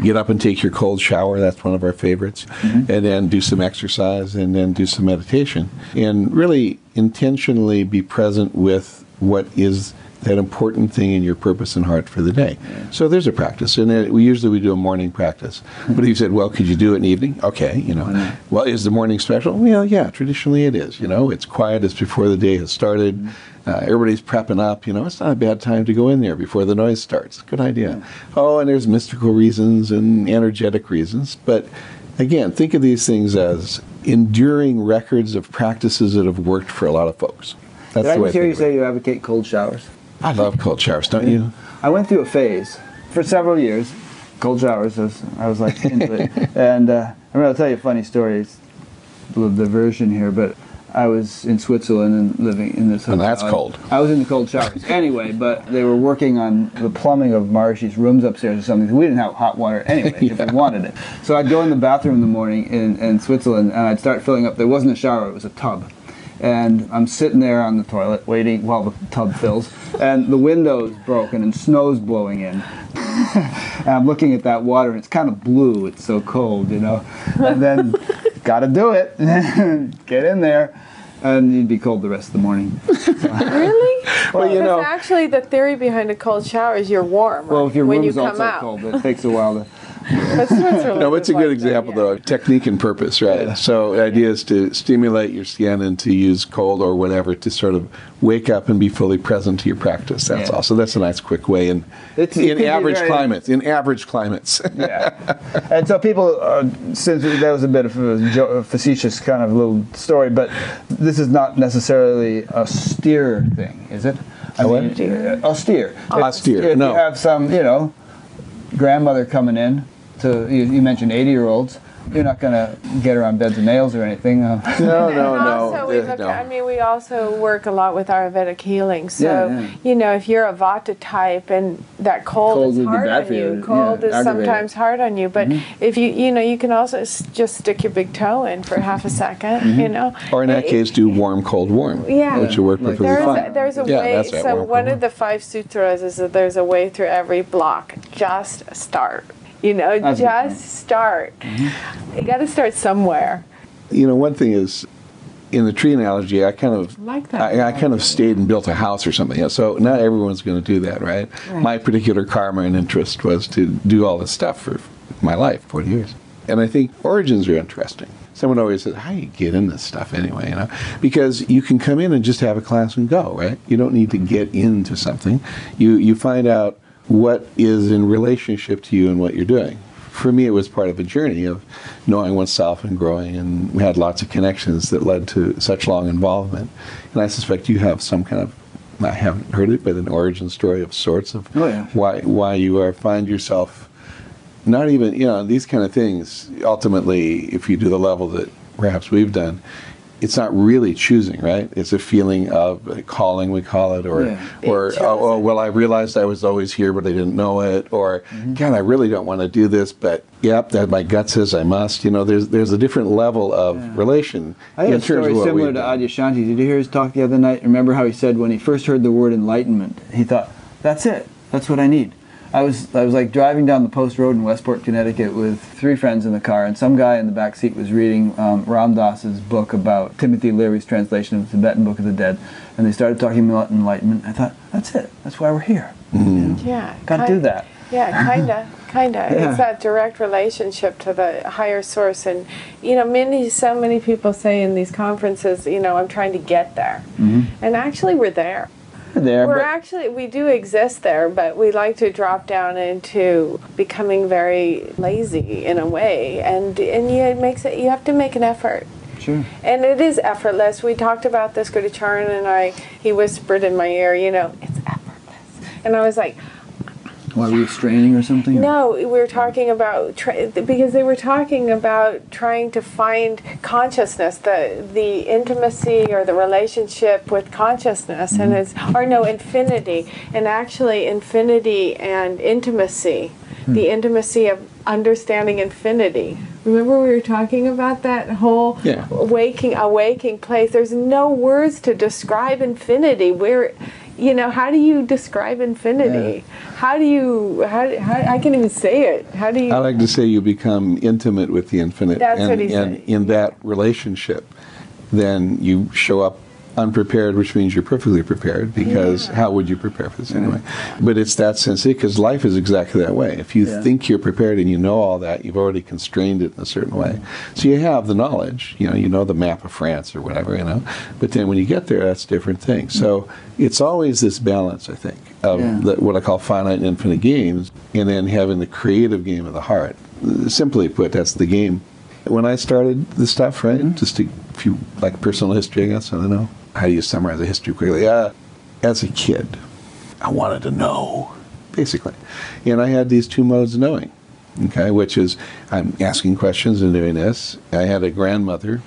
[SPEAKER 3] get up and take your cold shower, that's one of our favorites,
[SPEAKER 1] Mm-hmm.
[SPEAKER 3] and then do some exercise and then do some meditation. And really intentionally be present with what is that important thing in your purpose and heart for the day. So there's a practice, and then we usually we do a morning practice. Hmm. But if you said, "Well, could you do it in the evening?" Okay, you know. Well, is the morning special? Well, yeah, traditionally it is. You know, it's quiet. It's before the day has started. Hmm. Uh, everybody's prepping up. You know, it's not a bad time to go in there before the noise starts. Good idea. Oh, and there's mystical reasons and energetic reasons, but again, think of these things as enduring records of practices that have worked for a lot of folks. That's
[SPEAKER 1] Did I
[SPEAKER 3] the
[SPEAKER 1] just hear you say you advocate cold showers?
[SPEAKER 3] I love cold showers, don't you?
[SPEAKER 1] I went through a phase for several years. Cold showers, I was, I was like into it. And uh, I'm going to tell you a funny story. It's a little diversion here, but I was in Switzerland and living in this
[SPEAKER 3] And that's cold.
[SPEAKER 1] I was in the cold showers. anyway, but they were working on the plumbing of Maharishi's rooms upstairs or something. We didn't have hot water anyway if we wanted it. So I'd go in the bathroom in the morning in, in Switzerland and I'd start filling up. There wasn't a shower, it was a tub. And I'm sitting there on the toilet waiting while the tub fills, and the window's broken and snow's blowing in. and I'm looking at that water, and it's kind of blue. It's so cold, you know. And then, gotta do it. Get in there, and you'd be cold the rest of the morning.
[SPEAKER 2] Really?
[SPEAKER 3] Well, you
[SPEAKER 2] Because
[SPEAKER 3] know-
[SPEAKER 2] actually, the theory behind a cold shower is you're warm.
[SPEAKER 1] Well,
[SPEAKER 2] right,
[SPEAKER 1] if your
[SPEAKER 2] when
[SPEAKER 1] room's
[SPEAKER 2] you come
[SPEAKER 1] also
[SPEAKER 2] out.
[SPEAKER 1] cold, it takes a while to.
[SPEAKER 2] But Switzerland
[SPEAKER 3] No, it's a good
[SPEAKER 2] like that,
[SPEAKER 3] example,
[SPEAKER 2] yeah.
[SPEAKER 3] though, technique and purpose, right?
[SPEAKER 1] Yeah.
[SPEAKER 3] So the idea is to stimulate your skin and to use cold or whatever to sort of wake up and be fully present to your practice. That's
[SPEAKER 1] Yeah.
[SPEAKER 3] all. So that's a nice, quick way in,
[SPEAKER 1] It's-
[SPEAKER 3] in average
[SPEAKER 1] very-
[SPEAKER 3] climates. In average climates.
[SPEAKER 1] yeah. And so people, uh, since that was a bit of a, jo- a facetious kind of little story, but this is not necessarily a austere thing, is it? I
[SPEAKER 3] what?
[SPEAKER 1] mean, uh, austere.
[SPEAKER 3] Austere,
[SPEAKER 1] If
[SPEAKER 3] no.
[SPEAKER 1] you have some, you know, grandmother coming in to, you, you mentioned 80 year olds, you're not going to get her on beds of nails or anything. Uh,
[SPEAKER 3] no, no, no.
[SPEAKER 2] also, we
[SPEAKER 3] uh,
[SPEAKER 2] look
[SPEAKER 3] no.
[SPEAKER 2] I mean, we also work a lot with Ayurvedic healing. So,
[SPEAKER 1] Yeah, yeah.
[SPEAKER 2] you know, if you're a Vata type and that cold,
[SPEAKER 1] Cold
[SPEAKER 2] is hard on you,
[SPEAKER 1] you,
[SPEAKER 2] cold
[SPEAKER 1] yeah,
[SPEAKER 2] is
[SPEAKER 1] aggravating. Mm-hmm.
[SPEAKER 2] sometimes hard on you. But if you, you know, you can also s- just stick your big toe in for half a 2nd
[SPEAKER 1] Mm-hmm.
[SPEAKER 2] you know.
[SPEAKER 3] Or in that
[SPEAKER 2] It-
[SPEAKER 3] case, do warm, cold, warm.
[SPEAKER 2] Yeah.
[SPEAKER 3] Which will work
[SPEAKER 1] Like
[SPEAKER 3] perfectly
[SPEAKER 2] There is,
[SPEAKER 3] fine.
[SPEAKER 2] a, there's a
[SPEAKER 3] Yeah,
[SPEAKER 2] way.
[SPEAKER 3] that's right,
[SPEAKER 2] So
[SPEAKER 3] warm,
[SPEAKER 2] one
[SPEAKER 3] cold,
[SPEAKER 2] of the five sutras is that there's a way through every block. Just start. You know,
[SPEAKER 1] That's
[SPEAKER 2] just start.
[SPEAKER 3] Mm-hmm.
[SPEAKER 2] You got to start somewhere.
[SPEAKER 3] You know, one thing is, in the tree analogy, I kind of
[SPEAKER 2] like that
[SPEAKER 3] I, I kind of stayed and built a house or something. You so not everyone's going to do that, right?
[SPEAKER 2] Right.
[SPEAKER 3] My particular karma and interest was to do all this stuff for my life, forty years. And I think origins are interesting. Someone always says, "How do you get in this stuff anyway?" You know, because you can come in and just have a class and go, right? You don't need to get into something. You you find out what is in relationship to you and what you're doing for me, it was part of a journey of knowing oneself and growing, and we had lots of connections that led to such long involvement. And I suspect you have some kind of, I haven't heard it, but an origin story of sorts of
[SPEAKER 1] Oh, yeah.
[SPEAKER 3] why why you are find yourself not even you know these kind of things. Ultimately, if you do the level that perhaps we've done. It's not really choosing, right? It's a feeling of calling, we call it, or,
[SPEAKER 1] Yeah.
[SPEAKER 3] or oh, oh, well, I realized I was always here, but I didn't know it, or
[SPEAKER 1] Mm-hmm.
[SPEAKER 3] God, I really don't want to do this, but yep, that my gut says I must. You know, there's there's a different level of relation
[SPEAKER 1] I
[SPEAKER 3] in
[SPEAKER 1] a story similar to. Adyashanti. Did you hear his talk the other night? Remember how he said when he first heard the word enlightenment, he thought, "That's it. That's what I need." I was I was like driving down the post road in Westport, Connecticut, with three friends in the car, and some guy in the back seat was reading um, Ram Dass's book about Timothy Leary's translation of the Tibetan Book of the Dead, and they started talking about enlightenment. I thought, "That's it. That's why we're here.
[SPEAKER 2] Yeah.
[SPEAKER 1] Got to
[SPEAKER 2] kind-
[SPEAKER 1] do that."
[SPEAKER 2] Yeah, kinda, kinda.
[SPEAKER 1] Yeah.
[SPEAKER 2] It's that direct relationship to the higher source, and you know, many, so many people say in these conferences, you know, I'm trying to get there, and actually, we're there.
[SPEAKER 1] There,
[SPEAKER 2] We're actually we do exist there, but we like to drop down into becoming very lazy in a way, and and yeah, it makes it. You have to make an effort.
[SPEAKER 1] sure.
[SPEAKER 2] And it is effortless. We talked about this, Gurucharan and I. He whispered in my ear, you know, it's effortless. And I was like,
[SPEAKER 1] Why restraining or something?
[SPEAKER 2] No, we were talking about because they were talking about trying to find consciousness, the the intimacy or the relationship with consciousness, and mm-hmm. it's or no infinity, and actually infinity and intimacy, hmm. the intimacy of understanding infinity. Remember we were talking about that whole
[SPEAKER 3] Yeah.
[SPEAKER 2] waking awaking place. There's no words to describe infinity. Where you know, how do you describe infinity? How do you how, how I can't even say it. How do you
[SPEAKER 3] I like to say you become intimate with the infinite,
[SPEAKER 2] That's
[SPEAKER 3] and,
[SPEAKER 2] what he
[SPEAKER 3] and
[SPEAKER 2] said.
[SPEAKER 3] in that relationship, then you show up unprepared, which means you're perfectly prepared. Because how would you prepare for this anyway? But it's that sense because life is exactly that way. If you
[SPEAKER 1] Yeah.
[SPEAKER 3] think you're prepared and you know all that, you've already constrained it in a certain way. So you have the knowledge. You know, you know the map of France or whatever. You know, but then when you get there, that's a different thing. So it's always this balance, I think, of
[SPEAKER 1] Yeah.
[SPEAKER 3] the, what I call finite and infinite games, and then having the creative game of the heart. Simply put, that's the game. When I started the stuff, right, mm-hmm. just a few like personal history, I guess I don't know. How do you summarize a history quickly? Uh, as a kid, I wanted to know, basically, and I had these two modes of knowing. Okay, which is I'm asking questions and doing this. I had a grandmother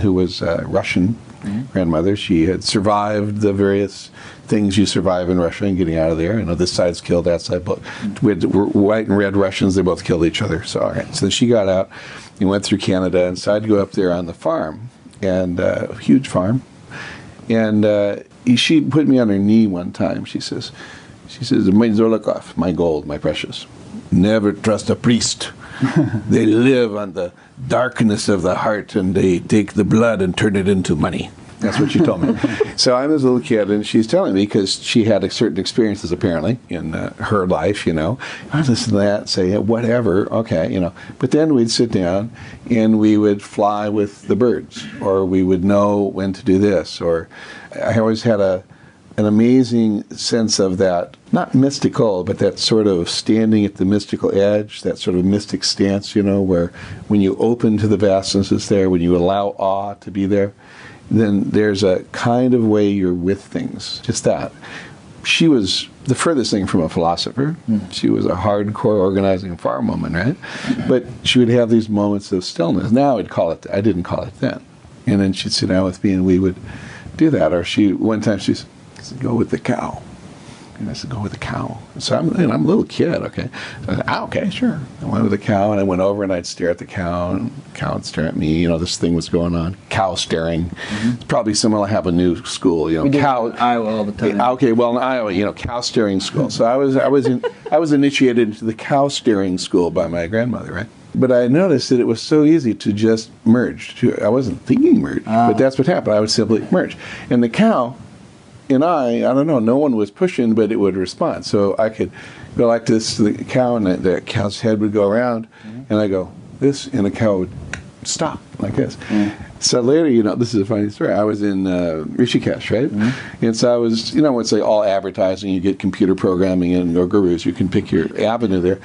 [SPEAKER 3] who was uh, Russian grandmother. She had survived the various things you survive in Russia and getting out of there. You know, this side's killed, that side. But we had white and red Russians. They both killed each other. So all right. So she got out and went through Canada and decided to go up there on the farm and uh, a huge farm. And uh, she put me on her knee one time. She says, she says, my Zolokov, my gold, my precious. Never trust a priest. they live on the darkness of the heart and they take the blood and turn it into money. That's what she told me. so I'm this little kid, and she's telling me because she had a certain experiences apparently in uh, her life, you know. I listen to that, say yeah, whatever, okay, you know. But then we'd sit down and we would fly with the birds, or we would know when to do this, or I always had a an amazing sense of that, not mystical, but that sort of standing at the mystical edge, that sort of mystic stance, you know, where when you open to the vastness that's there, when you allow awe to be there, then there's a kind of way you're with things. Just that. She was the furthest thing from a philosopher. Hmm. She was a hardcore organizing farm woman, right? Hmm. But she would have these moments of stillness. Now I'd call it, I didn't call it then. And then she'd sit down with me and we would do that. Or she, one time she said, go with the cow. And I said, go with the cow. So I'm, and I'm a little kid, okay. So I said, ah, okay, sure. I went with the cow, and I went over and I'd stare at the cow, and the cow would stare at me. You know, this thing was going on. Cow staring. It's probably similar. I have a new school, you know,
[SPEAKER 1] We
[SPEAKER 3] cow.
[SPEAKER 1] Iowa all the time.
[SPEAKER 3] Okay, well in Iowa, you know, cow staring school. So I was I was in, I was initiated into the cow staring school by my grandmother, right? But I noticed that it was so easy to just merge. To, I wasn't thinking merge,
[SPEAKER 1] Ah.
[SPEAKER 3] but that's what happened. I would simply merge, and the cow and I, I don't know, no one was pushing, but it would respond. So I could go like this to the cow, and the, the cow's head would go around, mm-hmm. and I go this, and the cow would stop like this. Mm-hmm. So later, you know, this is a funny story. I was in uh, Rishikesh, right? Mm-hmm. And so I was, you know, it's like all advertising. You get computer programming and or gurus. You can pick your avenue there.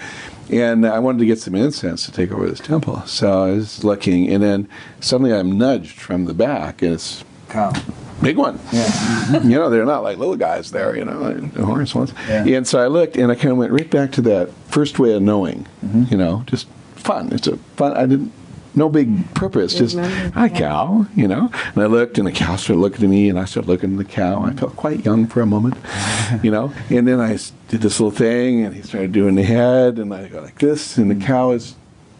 [SPEAKER 3] And I wanted to get some incense to take over this temple. So I was looking, and then suddenly I'm nudged from the back, and it's
[SPEAKER 1] Cow.
[SPEAKER 3] Big one.
[SPEAKER 1] Yeah.
[SPEAKER 3] you know, they're not like little guys there, you know, like the horns ones.
[SPEAKER 1] Yeah.
[SPEAKER 3] And so I looked and I kind of went right back to that first way of knowing,
[SPEAKER 1] Mm-hmm.
[SPEAKER 3] you know, just fun. It's a fun, I didn't, no big purpose, just, hi, cow, you know. And I looked and the cow started looking at me and I started looking at the cow. I felt quite young for a moment, you know. And then I did this little thing and he started doing the head and I go like this and the cow is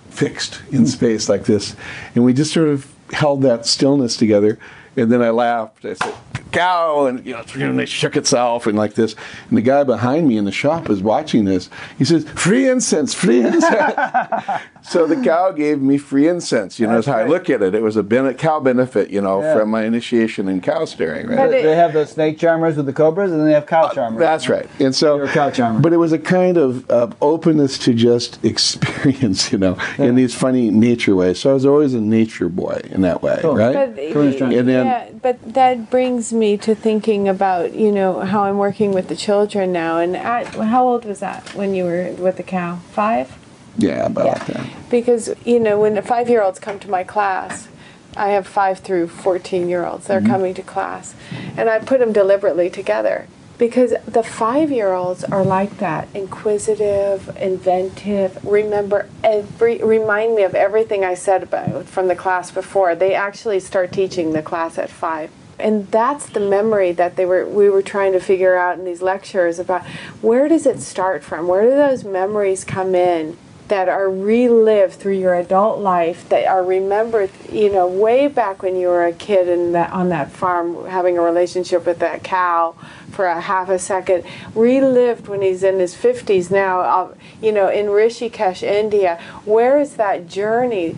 [SPEAKER 3] fixed in space like this. And we just sort of held that stillness together. And then I laughed. I said, cow. And, you know, and it shook itself and like this. And the guy behind me in the shop is watching this. He says, free incense, free incense. so the cow gave me free incense. You know, that's how I look at it. It was a bene- cow benefit, you know,
[SPEAKER 1] Yeah.
[SPEAKER 3] from my initiation in cow staring, right?
[SPEAKER 2] But
[SPEAKER 1] They have the snake charmers with the cobras, and then they have cow uh, charmers.
[SPEAKER 3] That's right. And so,
[SPEAKER 1] You're a cow charmer.
[SPEAKER 3] but it was a kind of, of openness to just experience, you know,
[SPEAKER 1] Yeah.
[SPEAKER 3] in these funny nature ways. So I was always a nature boy in that way,
[SPEAKER 1] Cool.
[SPEAKER 3] right?
[SPEAKER 2] But,
[SPEAKER 3] And then-
[SPEAKER 2] yeah, but that brings me to thinking about you know how I'm working with the children now. And at, how old was that when you were with the cow? Five.
[SPEAKER 3] Yeah, about
[SPEAKER 2] Yeah.
[SPEAKER 3] that.
[SPEAKER 2] Because you know when the five year olds come to my class, I have five through fourteen year olds. They're mm-hmm. coming to class, and I put them deliberately together because the five year olds are like that inquisitive, inventive, remember every, remind me of everything I said about from the class before. They actually start teaching the class at five. And that's the memory that they were we were trying to figure out in these lectures about where does it start from? Where do those memories come in? That are relived through your adult life that are remembered you know way back when you were a kid and on that farm having a relationship with that cow for a half a second relived when he's in his 50s now uh, you know in rishikesh india. Where is that journey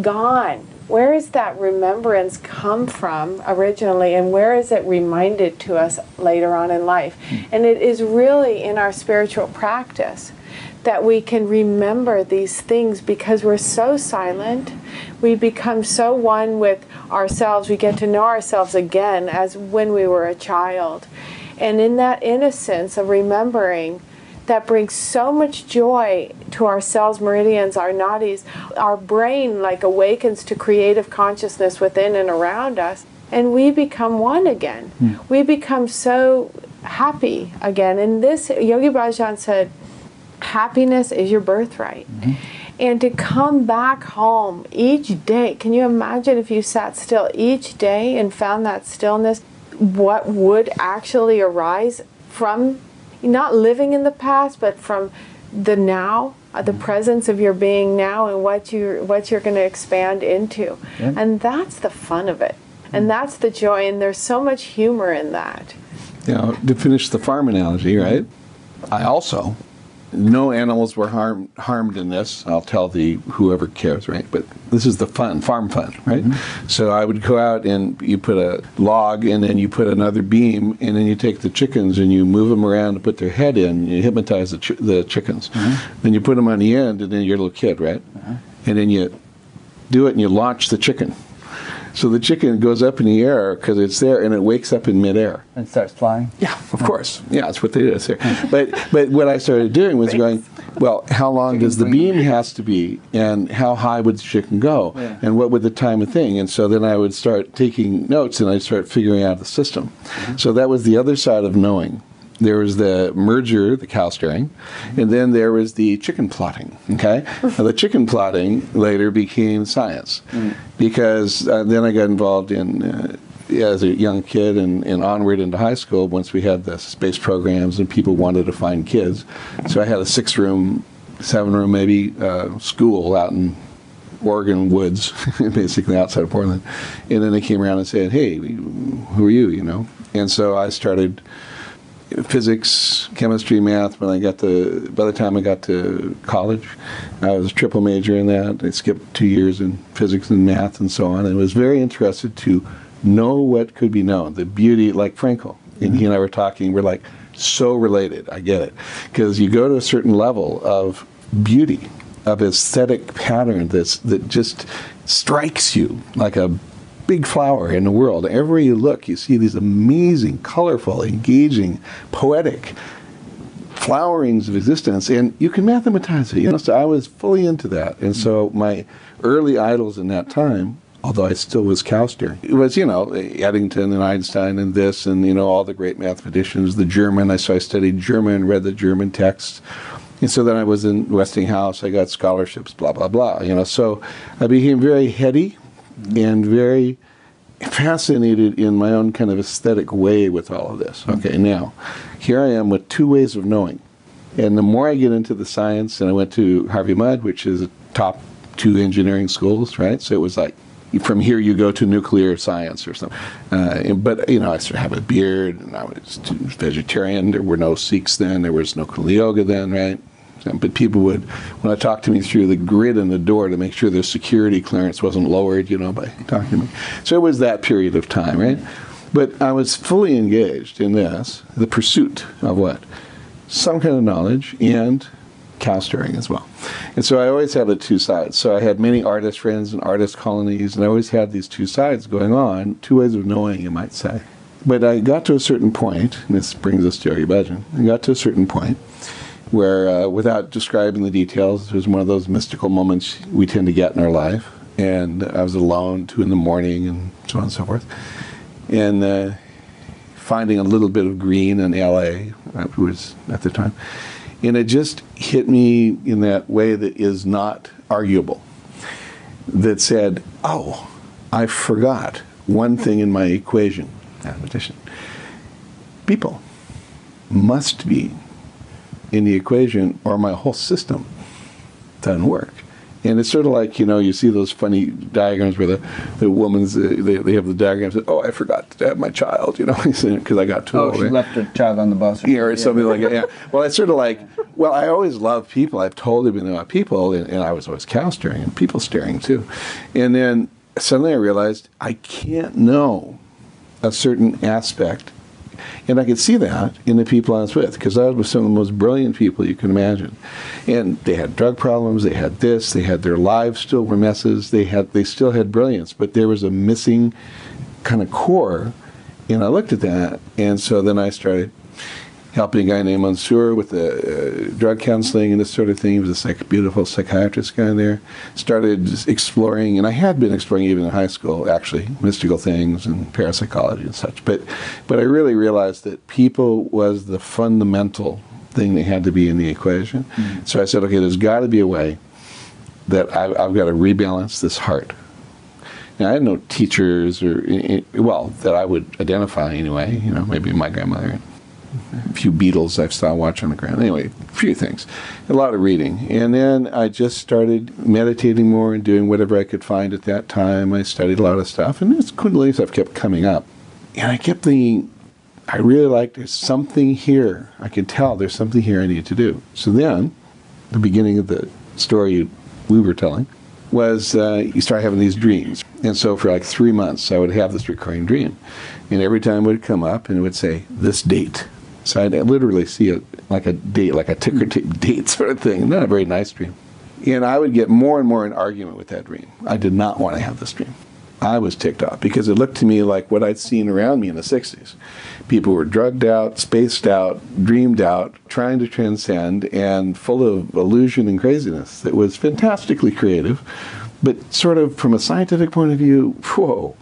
[SPEAKER 2] gone? Where is that remembrance come from originally and where is it reminded to us later on in life? And it is really in our spiritual practice that we can remember these things because we're so silent. We become so one with ourselves. We get to know ourselves again as when we were a child. And in that innocence of remembering, that brings so much joy to our cells, meridians, our nadis. Our brain like awakens to creative consciousness within and around us, and we become one again. Mm. We become so happy again. And this, Yogi Bhajan said, happiness is your birthright. Mm-hmm. And to come back home each day, can you imagine if you sat still each day and found that stillness? What would actually arise from not living in the past, but from the now, uh, the mm-hmm. presence of your being now, and what you what you're going to expand into, yeah. and that's the fun of it, and mm-hmm. that's the joy, and there's so much humor in that.
[SPEAKER 3] You know, to finish the farm analogy, right? I also no animals were harmed harmed in this. I'll tell the whoever cares, right? But this is the fun, farm fun, right? Mm-hmm. So I would go out and you put a log and then you put another beam and then you take the chickens and you move them around and put their head in. You hypnotize the, ch- the chickens. Mm-hmm. Then you put them on the end and then you're a little kid, right? Mm-hmm. And then you do it and you launch the chicken so the chicken goes up in the air because it's there, and it wakes up in midair
[SPEAKER 1] and starts flying.
[SPEAKER 3] Yeah, of course. Yeah, that's what they do. But but what I started doing was going, well, how long does the beam has to be, and how high would the chicken go, yeah. and what would the time of thing? And so then I would start taking notes, and I'd start figuring out the system. Mm-hmm. So that was the other side of knowing there was the merger, the cow steering, and then there was the chicken plotting. Okay, now, the chicken plotting later became science mm. because uh, then I got involved in. Uh, as a young kid and, and, onward into high school, once we had the space programs and people wanted to find kids, so I had a six-room, seven-room maybe uh, school out in Oregon woods, basically outside of Portland, and then they came around and said, "Hey, who are you?" You know, and so I started physics, chemistry, math. When I got to, by the time I got to college, I was a triple major in that. I skipped two years in physics and math and so on, and was very interested to know what could be known. The beauty, like Frankl, and he and I were talking. We're like so related. I get it because you go to a certain level of beauty, of aesthetic pattern that's that just strikes you like a big flower in the world. Everywhere you look, you see these amazing, colorful, engaging, poetic flowerings of existence, and you can mathematize it. You know, so I was fully into that, and so my early idols in that time. Although I still was cow it was you know Eddington and Einstein and this and you know all the great mathematicians. The German, I so I studied German, read the German texts, and so then I was in Westinghouse. I got scholarships, blah blah blah. You know, so I became very heady and very fascinated in my own kind of aesthetic way with all of this. Okay, now here I am with two ways of knowing. And the more I get into the science, and I went to Harvey Mudd, which is a top two engineering schools, right? So it was like from here you go to nuclear science or something. Uh, but you know, I sort of have a beard, and I was vegetarian. There were no Sikhs then. There was no Kundalini yoga then, right? But people would, when I talked to me through the grid in the door to make sure their security clearance wasn't lowered, you know, by talking to me. So it was that period of time, right? But I was fully engaged in this, the pursuit of what? Some kind of knowledge and cow as well. And so I always had the two sides. So I had many artist friends and artist colonies, and I always had these two sides going on, two ways of knowing, you might say. But I got to a certain point, and this brings us to Yogi Bhajan, I got to a certain point where, uh, without describing the details, it was one of those mystical moments we tend to get in our life. And I was alone, two in the morning, and so on and so forth. And uh, finding a little bit of green in LA, was at the time. And it just hit me in that way that is not arguable. That said, oh, I forgot one thing in my equation, mathematician. People must be in the equation or my whole system doesn't work. And it's sort of like, you know, you see those funny diagrams where the, the woman's, uh, they, they have the diagrams that, oh, I forgot to have my child, you know, because I got too
[SPEAKER 1] Oh,
[SPEAKER 3] old.
[SPEAKER 1] she left her child on the bus.
[SPEAKER 3] Yeah, or something like that. Yeah. Well, it's sort of like, well, I always love people. I've totally been about people, and, and I was always cow staring and people staring too. And then suddenly I realized I can't know a certain aspect. And I could see that in the people I was with, because I was with some of the most brilliant people you can imagine. And they had drug problems, they had this, they had their lives still were messes, they had they still had brilliance, but there was a missing kind of core. And I looked at that, and so then I started helping a guy named Mansour with the uh, drug counseling and this sort of thing. He was a psych- beautiful psychiatrist guy there. Started exploring, and I had been exploring even in high school, actually, mystical things and parapsychology and such. But, but I really realized that people was the fundamental thing that had to be in the equation. So I said, okay, there's got to be a way that I, I've got to rebalance this heart. Now, I had no teachers or, well, that I would identify anyway, you know, maybe my grandmother a few beetles I've saw watch on the ground. Anyway, a few things, a lot of reading, and then I just started meditating more and doing whatever I could find at that time. I studied a lot of stuff, and this Kundalini stuff kept coming up, and I kept thinking, I really like there's something here. I can tell there's something here I need to do. So then, the beginning of the story we were telling was uh, you start having these dreams. And so for like three months, I would have this recurring dream. And every time it would come up and it would say, this date. So I'd literally see it like a date, like a ticker mm. tape date sort of thing. Not a very nice dream. And I would get more and more in argument with that dream. I did not want to have this dream. I was ticked off because it looked to me like what I'd seen around me in the 60s. People were drugged out, spaced out, dreamed out, trying to transcend, and full of illusion and craziness that was fantastically creative. But sort of from a scientific point of view, whoa,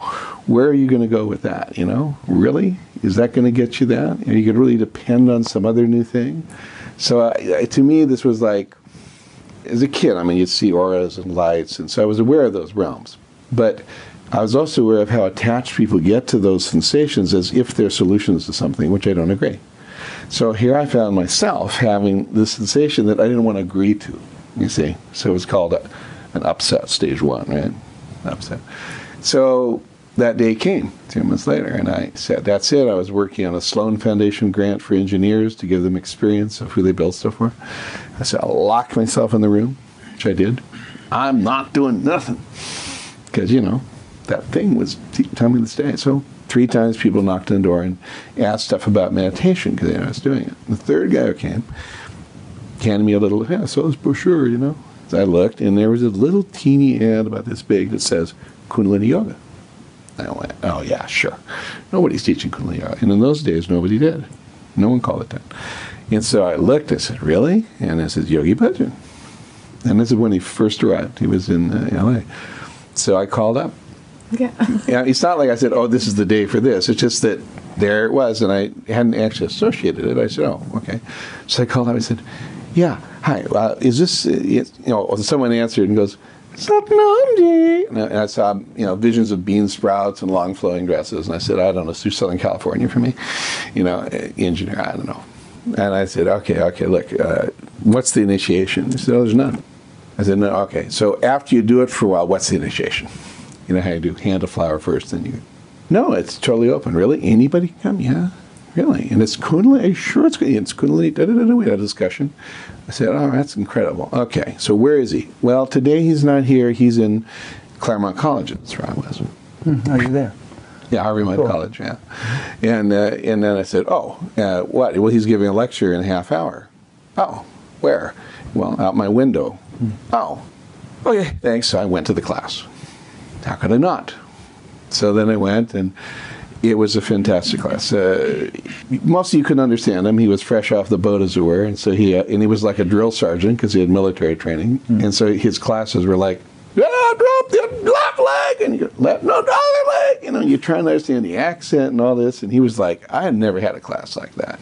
[SPEAKER 3] where are you going to go with that? You know, really? Is that going to get you that? You to really depend on some other new thing? So uh, to me, this was like, as a kid, I mean, you'd see auras and lights, and so I was aware of those realms. But I was also aware of how attached people get to those sensations as if they're solutions to something, which I don't agree. So here I found myself having the sensation that I didn't want to agree to, you see. So it was called a, an upset, stage one, right? Upset. So that day came two months later, and I said, That's it. I was working on a Sloan Foundation grant for engineers to give them experience of who they build stuff for. I said, I'll lock myself in the room, which I did. I'm not doing nothing. Because, you know, that thing was telling me to stay. So three times people knocked on the door and asked stuff about meditation because I was doing it. The third guy who came handed me a little, yeah, so this brochure, you know. So I looked, and there was a little teeny ad about this big that says Kundalini Yoga. I went, oh, yeah, sure. Nobody's teaching Kundalini. And in those days, nobody did. No one called it that. And so I looked, I said, really? And I said, Yogi Bhajan. And this is when he first arrived. He was in uh, LA. So I called up.
[SPEAKER 2] Yeah.
[SPEAKER 3] Yeah, it's not like I said, "Oh, this is the day for this." It's just that there it was, and I hadn't actually associated it. I said, "Oh, okay." So I called up. I said, "Yeah, hi. Uh, is this?" Uh, you know, someone answered and goes, "Satnamji," and I, saw you know visions of bean sprouts and long flowing dresses, and I said, "I don't know, through Southern California for me, you know, uh, engineer. I don't know." And I said, "Okay, okay. Look, uh, what's the initiation?" He said, "Oh, there's none." I said, "No, okay. So after you do it for a while, what's the initiation?" You know how you do hand a flower first, then you. No, it's totally open. Really, anybody come? Yeah, really. And it's Kundalini. Sure it's it's Kundalini? Da, da, da. We had a discussion. I said, "Oh, that's incredible." Okay, so where is he? Well, today he's not here. He's in Claremont College. That's where I was.
[SPEAKER 1] Hmm, Are you there?
[SPEAKER 3] Yeah, Harvey Mudd
[SPEAKER 1] Cool.
[SPEAKER 3] College. Yeah, and uh, and then I said, "Oh, uh, what? Well, he's giving a lecture in a half hour." Oh, where? Well, out my window. Oh, okay, thanks. So I went to the class. How could I not? So then I went, and it was a fantastic class. Uh, most of you couldn't understand him. He was fresh off the boat, as it were, and so he uh, and he was like a drill sergeant because he had military training, and so his classes were like. Yeah, drop the left leg, and you go, left, no, the other leg. You know, you're trying to understand the accent and all this. And he was like, I had never had a class like that.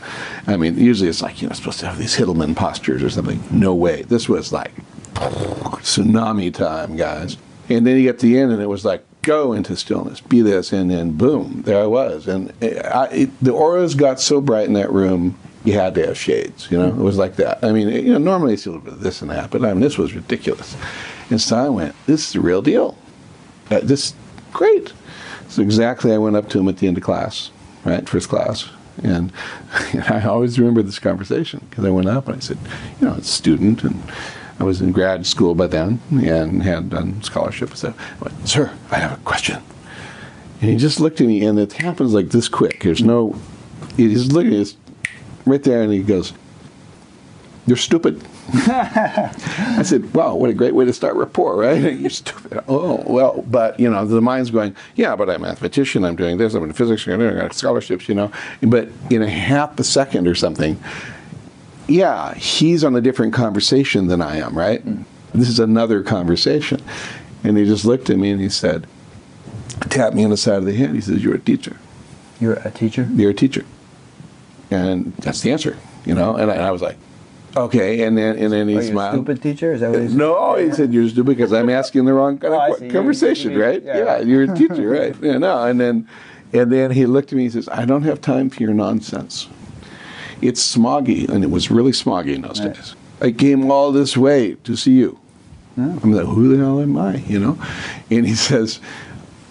[SPEAKER 3] I mean, usually it's like, you know, supposed to have these Hittleman postures or something. No way. This was like tsunami time, guys. And then you get to the end and it was like, go into stillness, be this, and then boom, there I was. And I, it, the auras got so bright in that room, you had to have shades. You know, it was like that. I mean, you know, normally it's a little bit of this and that, but I mean, this was ridiculous. And so I went, this is the real deal. Uh, this, great. So exactly, I went up to him at the end of class, right, first class. And, and I always remember this conversation because I went up and I said, you know, it's student and I was in grad school by then and had done scholarship. So I went, sir, I have a question. And he just looked at me, and it happens like this quick. There's no, he just looked at me right there, and he goes, "You're stupid." I said, "Wow, what a great way to start rapport, right? You're stupid." Oh well, but you know, the mind's going, "Yeah, but I'm a mathematician. I'm doing this. I'm in physics. I'm doing scholarships. You know." But in a half a second or something, yeah, he's on a different conversation than I am, right? Mm. This is another conversation. And he just looked at me and he said, tapped me on the side of the head. He says, You're a teacher.
[SPEAKER 1] You're a teacher?
[SPEAKER 3] You're a teacher. And that's the answer, you know? And I, and I was like, Okay, and then and then he smiled.
[SPEAKER 1] stupid teacher? Is that what he said?
[SPEAKER 3] No, he said you're stupid because I'm asking the wrong kind
[SPEAKER 1] Oh,
[SPEAKER 3] of
[SPEAKER 1] I
[SPEAKER 3] conversation,
[SPEAKER 1] You're-
[SPEAKER 3] right?
[SPEAKER 1] yeah.
[SPEAKER 3] Yeah, you're a teacher, right? Yeah, no, and then and then he looked at me and he says, "I don't have time for your nonsense. It's smoggy, and it was really smoggy in those
[SPEAKER 1] Right.
[SPEAKER 3] days. I came all this way to see you.
[SPEAKER 1] Oh.
[SPEAKER 3] I'm like, who the hell am I? You know? And he says,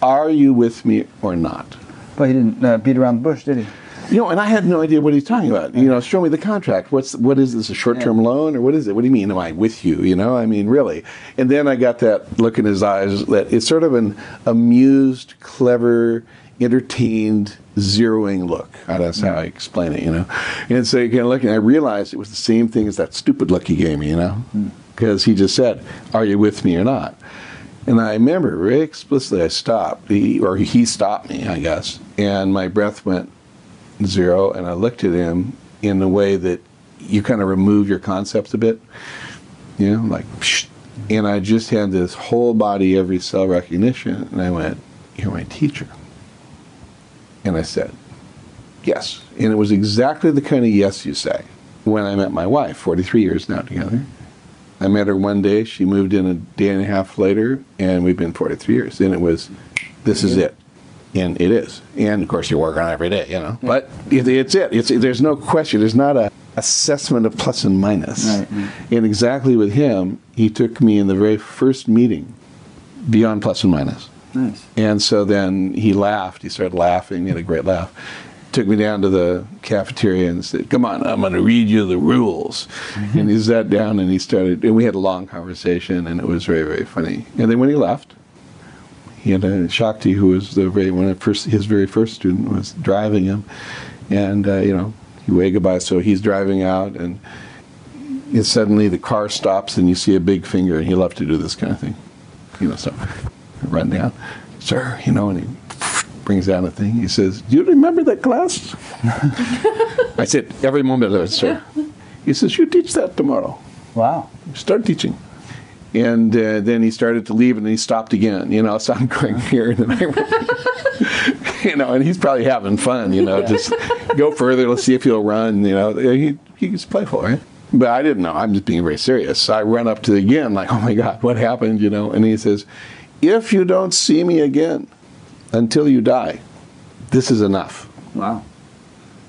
[SPEAKER 3] "Are you with me or not?"
[SPEAKER 1] But he didn't uh, beat around the bush, did he?
[SPEAKER 3] You know, and I had no idea what he's talking about. You know, show me the contract. What's what is this? A short-term loan or what is it? What do you mean? Am I with you? You know, I mean, really. And then I got that look in his eyes that it's sort of an amused, clever, entertained, zeroing look. That's how I explain it. You know, and so you kind of look, and I realized it was the same thing as that stupid look he gave me. You know, hmm. because he just said, "Are you with me or not?" And I remember very explicitly, I stopped, he, or he stopped me, I guess, and my breath went zero, and I looked at him in the way that you kind of remove your concepts a bit, you know, like, Psh. and I just had this whole body, every cell recognition, and I went, "You're my teacher," and I said, "Yes," and it was exactly the kind of yes you say. When I met my wife, 43 years now together, I met her one day. She moved in a day and a half later, and we've been 43 years. And it was, this is it, and it is. And of course, you work on it every day, you know. But it, it's it. It's there's no question. There's not a assessment of plus and minus.
[SPEAKER 1] Right.
[SPEAKER 3] And exactly with him, he took me in the very first meeting beyond plus and minus.
[SPEAKER 1] Nice.
[SPEAKER 3] And so then he laughed. He started laughing. He had a great laugh. Took me down to the cafeteria and said, "Come on, I'm going to read you the rules." And he sat down and he started, and we had a long conversation, and it was very, very funny. And then when he left, he had a Shakti who was the very one of first, his very first student was driving him, and uh, you know he waved goodbye. So he's driving out, and and suddenly the car stops, and you see a big finger, and he loved to do this kind of thing, you know. So run down, sir, you know, and he brings down a thing. He says, "Do you remember that class?" I said, "Every moment of it, sir." He says, "You teach that tomorrow."
[SPEAKER 1] Wow.
[SPEAKER 3] start teaching. And uh, then he started to leave, and then he stopped again. You know, so I'm going here, and I, you know, and he's probably having fun. You know, just go further. Let's see if he'll run. You know, he he's playful, right? But I didn't know. I'm just being very serious. So I run up to the again, like, oh my God, what happened? You know, and he says, if you don't see me again until you die, this is enough.
[SPEAKER 1] Wow.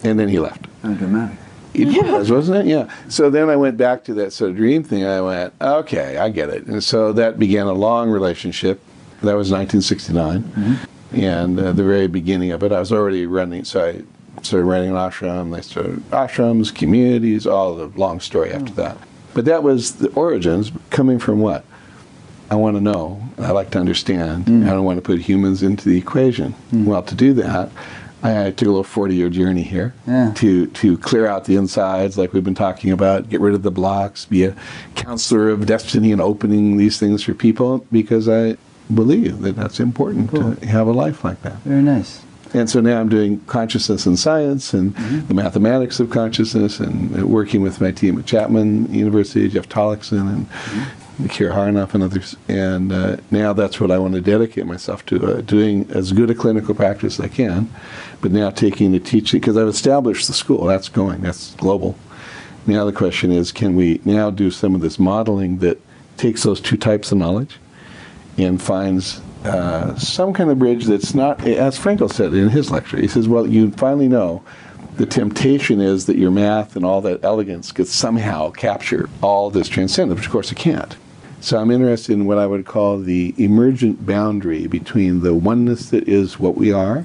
[SPEAKER 3] And then he left.
[SPEAKER 1] Kind of dramatic.
[SPEAKER 3] It was, wasn't it? Yeah. So then I went back to that sort of dream thing. I went, okay, I get it. And so that began a long relationship. That was 1969. And uh, the very beginning of it, I was already running. So I started running an ashram. I started ashrams, communities, all the long story after that. But that was the origins coming from what? I want to know. I like to understand. Mm. I don't want to put humans into the equation. Mm. Well, to do that, I, I took a little 40 year journey here
[SPEAKER 1] Yeah.
[SPEAKER 3] to, to clear out the insides, like we've been talking about, get rid of the blocks, be a counselor of destiny and opening these things for people because I believe that that's important
[SPEAKER 1] Cool.
[SPEAKER 3] to have a life like that.
[SPEAKER 1] Very nice.
[SPEAKER 3] And so now I'm doing consciousness and science and mm-hmm. the mathematics of consciousness and working with my team at Chapman University, Jeff Tollaksen, and mm-hmm. Yakir Aharonov and others. And uh, now that's what I want to dedicate myself to, uh, doing as good a clinical practice as I can, but now taking the teaching, because I've established the school, that's going, that's global. Now the question is, can we now do some of this modeling that takes those two types of knowledge and finds uh, some kind of bridge that's not, as Frankel said in his lecture, he says, well, you finally know the temptation is that your math and all that elegance could somehow capture all this transcendence, which of course it can't. So I'm interested in what I would call the emergent boundary between the oneness that is what we are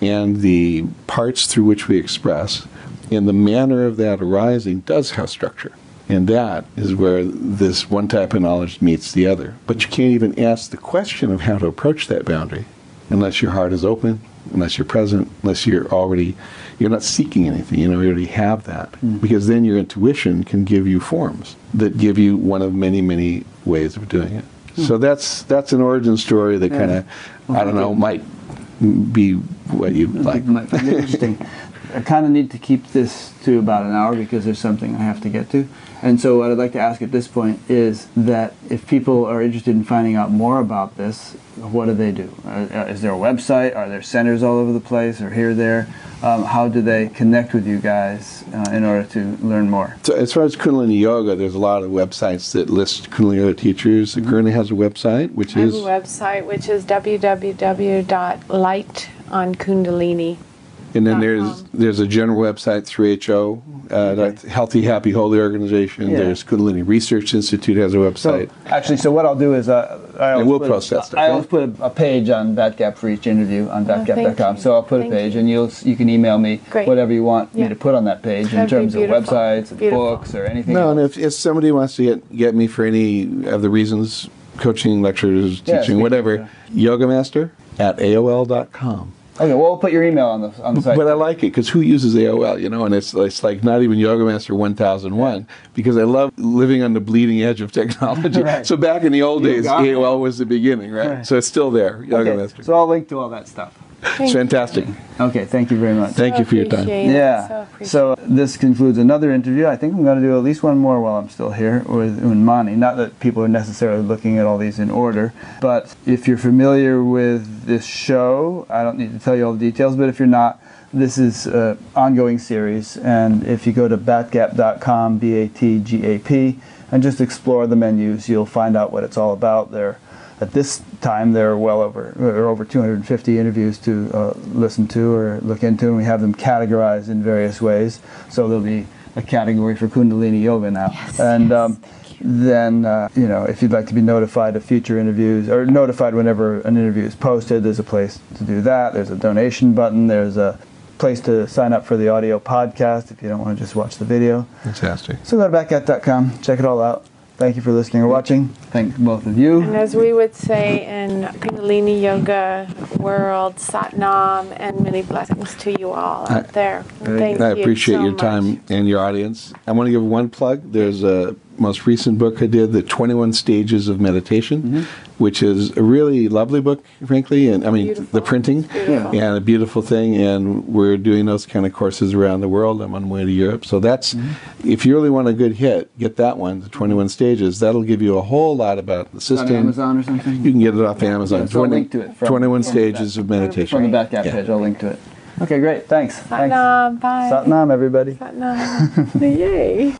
[SPEAKER 3] and the parts through which we express. And the manner of that arising does have structure. And that is where this one type of knowledge meets the other. But you can't even ask the question of how to approach that boundary unless your heart is open, unless you're present, unless you're already, you're not seeking anything. You know, you already have that. Mm-hmm. Because then your intuition can give you forms that give you one of many, many ways of doing it. Hmm. So that's that's an origin story that
[SPEAKER 1] Yeah.
[SPEAKER 3] kind of, I don't know, might be what you like.
[SPEAKER 1] Might be interesting. I kind of need to keep this to about an hour because there's something I have to get to. And so, what I'd like to ask at this point is that if people are interested in finding out more about this, what do they do? Uh, uh, is there a website? Are there centers all over the place or here, there? Um, how do they connect with you guys uh, in order to learn more?
[SPEAKER 3] So as far as Kundalini Yoga, there's a lot of websites that list Kundalini Yoga teachers. It currently has a website, which
[SPEAKER 2] I have
[SPEAKER 3] is
[SPEAKER 2] a website which is www.lightonkundalini.
[SPEAKER 3] And then there's there's a general website 3HO, uh, that's Healthy, Happy, Holy Organization.
[SPEAKER 1] Yeah.
[SPEAKER 3] There's Kundalini Research Institute has a website.
[SPEAKER 1] So actually, so what I'll do is uh, I always
[SPEAKER 3] we'll
[SPEAKER 1] put
[SPEAKER 3] post that stuff,
[SPEAKER 1] I
[SPEAKER 3] right?
[SPEAKER 1] always put a, a page on Batgap for each interview on
[SPEAKER 2] Oh,
[SPEAKER 1] batgap.com.
[SPEAKER 2] you.
[SPEAKER 1] So I'll put
[SPEAKER 2] Thank
[SPEAKER 1] a page,
[SPEAKER 2] you.
[SPEAKER 1] and you'll you can email me
[SPEAKER 2] Great.
[SPEAKER 1] whatever you want me to put on that page in
[SPEAKER 2] That'd be
[SPEAKER 1] terms of websites, and
[SPEAKER 2] Beautiful.
[SPEAKER 1] books, or anything.
[SPEAKER 3] no, and if, if somebody wants to get get me for any of the reasons, coaching, lectures, teaching,
[SPEAKER 1] speaking,
[SPEAKER 3] whatever, yogamaster at AOL.com.
[SPEAKER 1] okay, well we'll put your email on the on the site.
[SPEAKER 3] But I like it because who uses AOL, you know? And it's it's like not even Yoga Master 1001 because I love living on the bleeding edge of technology.
[SPEAKER 1] Right.
[SPEAKER 3] So back in the old
[SPEAKER 1] You
[SPEAKER 3] days,
[SPEAKER 1] got it.
[SPEAKER 3] AOL was the beginning, right?
[SPEAKER 1] Right.
[SPEAKER 3] So it's still there, Yoga
[SPEAKER 1] okay,
[SPEAKER 3] Master.
[SPEAKER 1] so I'll link to all that stuff.
[SPEAKER 3] It's fantastic.
[SPEAKER 1] Okay, thank you very much.
[SPEAKER 3] Thank you for your time.
[SPEAKER 2] it.
[SPEAKER 1] Yeah.
[SPEAKER 2] So appreciate
[SPEAKER 1] So this concludes another interview. I think I'm going to do at least one more while I'm still here with Unmani. Not that people are necessarily looking at all these in order, but if you're familiar with this show, I don't need to tell you all the details, but if you're not, this is an ongoing series. And if you go to batgap.com, B A T G A P, and just explore the menus, you'll find out what it's all about. There, at this time, there are well over there are over 250 interviews to uh, listen to or look into, and we have them categorized in various ways. So there'll be a category for Kundalini Yoga now, yes, and um, then uh, you know if you'd like to be notified of future interviews or notified whenever an interview is posted, there's a place to do that. There's a donation button. There's a place to sign up for the audio podcast if you don't want to just watch the video.
[SPEAKER 3] Fantastic.
[SPEAKER 1] So go to batgap.com, check it all out. Thank you for listening or watching. Thank both of you.
[SPEAKER 2] And as we would say in Kundalini Yoga world, Satnam, and many blessings to you all out there.
[SPEAKER 1] Very
[SPEAKER 2] Thank.
[SPEAKER 3] I
[SPEAKER 2] you
[SPEAKER 3] appreciate
[SPEAKER 2] so
[SPEAKER 3] your
[SPEAKER 2] much.
[SPEAKER 3] time and your audience. I want to give one plug. There's a most recent book I did, The 21 Stages of Meditation,
[SPEAKER 1] Mm-hmm.
[SPEAKER 3] which is a really lovely book, frankly. And I mean,
[SPEAKER 2] Beautiful.
[SPEAKER 3] the printing
[SPEAKER 2] It's
[SPEAKER 3] and a beautiful thing. And we're doing those kind of courses around the world. I'm on my way to Europe. So that's,
[SPEAKER 1] Mm-hmm.
[SPEAKER 3] if you really want a good hit, get that one, The 21 Stages. That'll give you a whole lot about the
[SPEAKER 1] on
[SPEAKER 3] system.
[SPEAKER 1] Amazon or something?
[SPEAKER 3] You can get it off Amazon.
[SPEAKER 1] Yeah, so I'll link to it from-
[SPEAKER 3] 21
[SPEAKER 1] from
[SPEAKER 3] Stages of Meditation.
[SPEAKER 1] From the Batgap
[SPEAKER 3] Yeah.
[SPEAKER 1] page, I'll link to it. Okay, great. Thanks. Thanks.
[SPEAKER 2] Satnam, bye.
[SPEAKER 1] Satnam, everybody.
[SPEAKER 2] Satnam. Yay.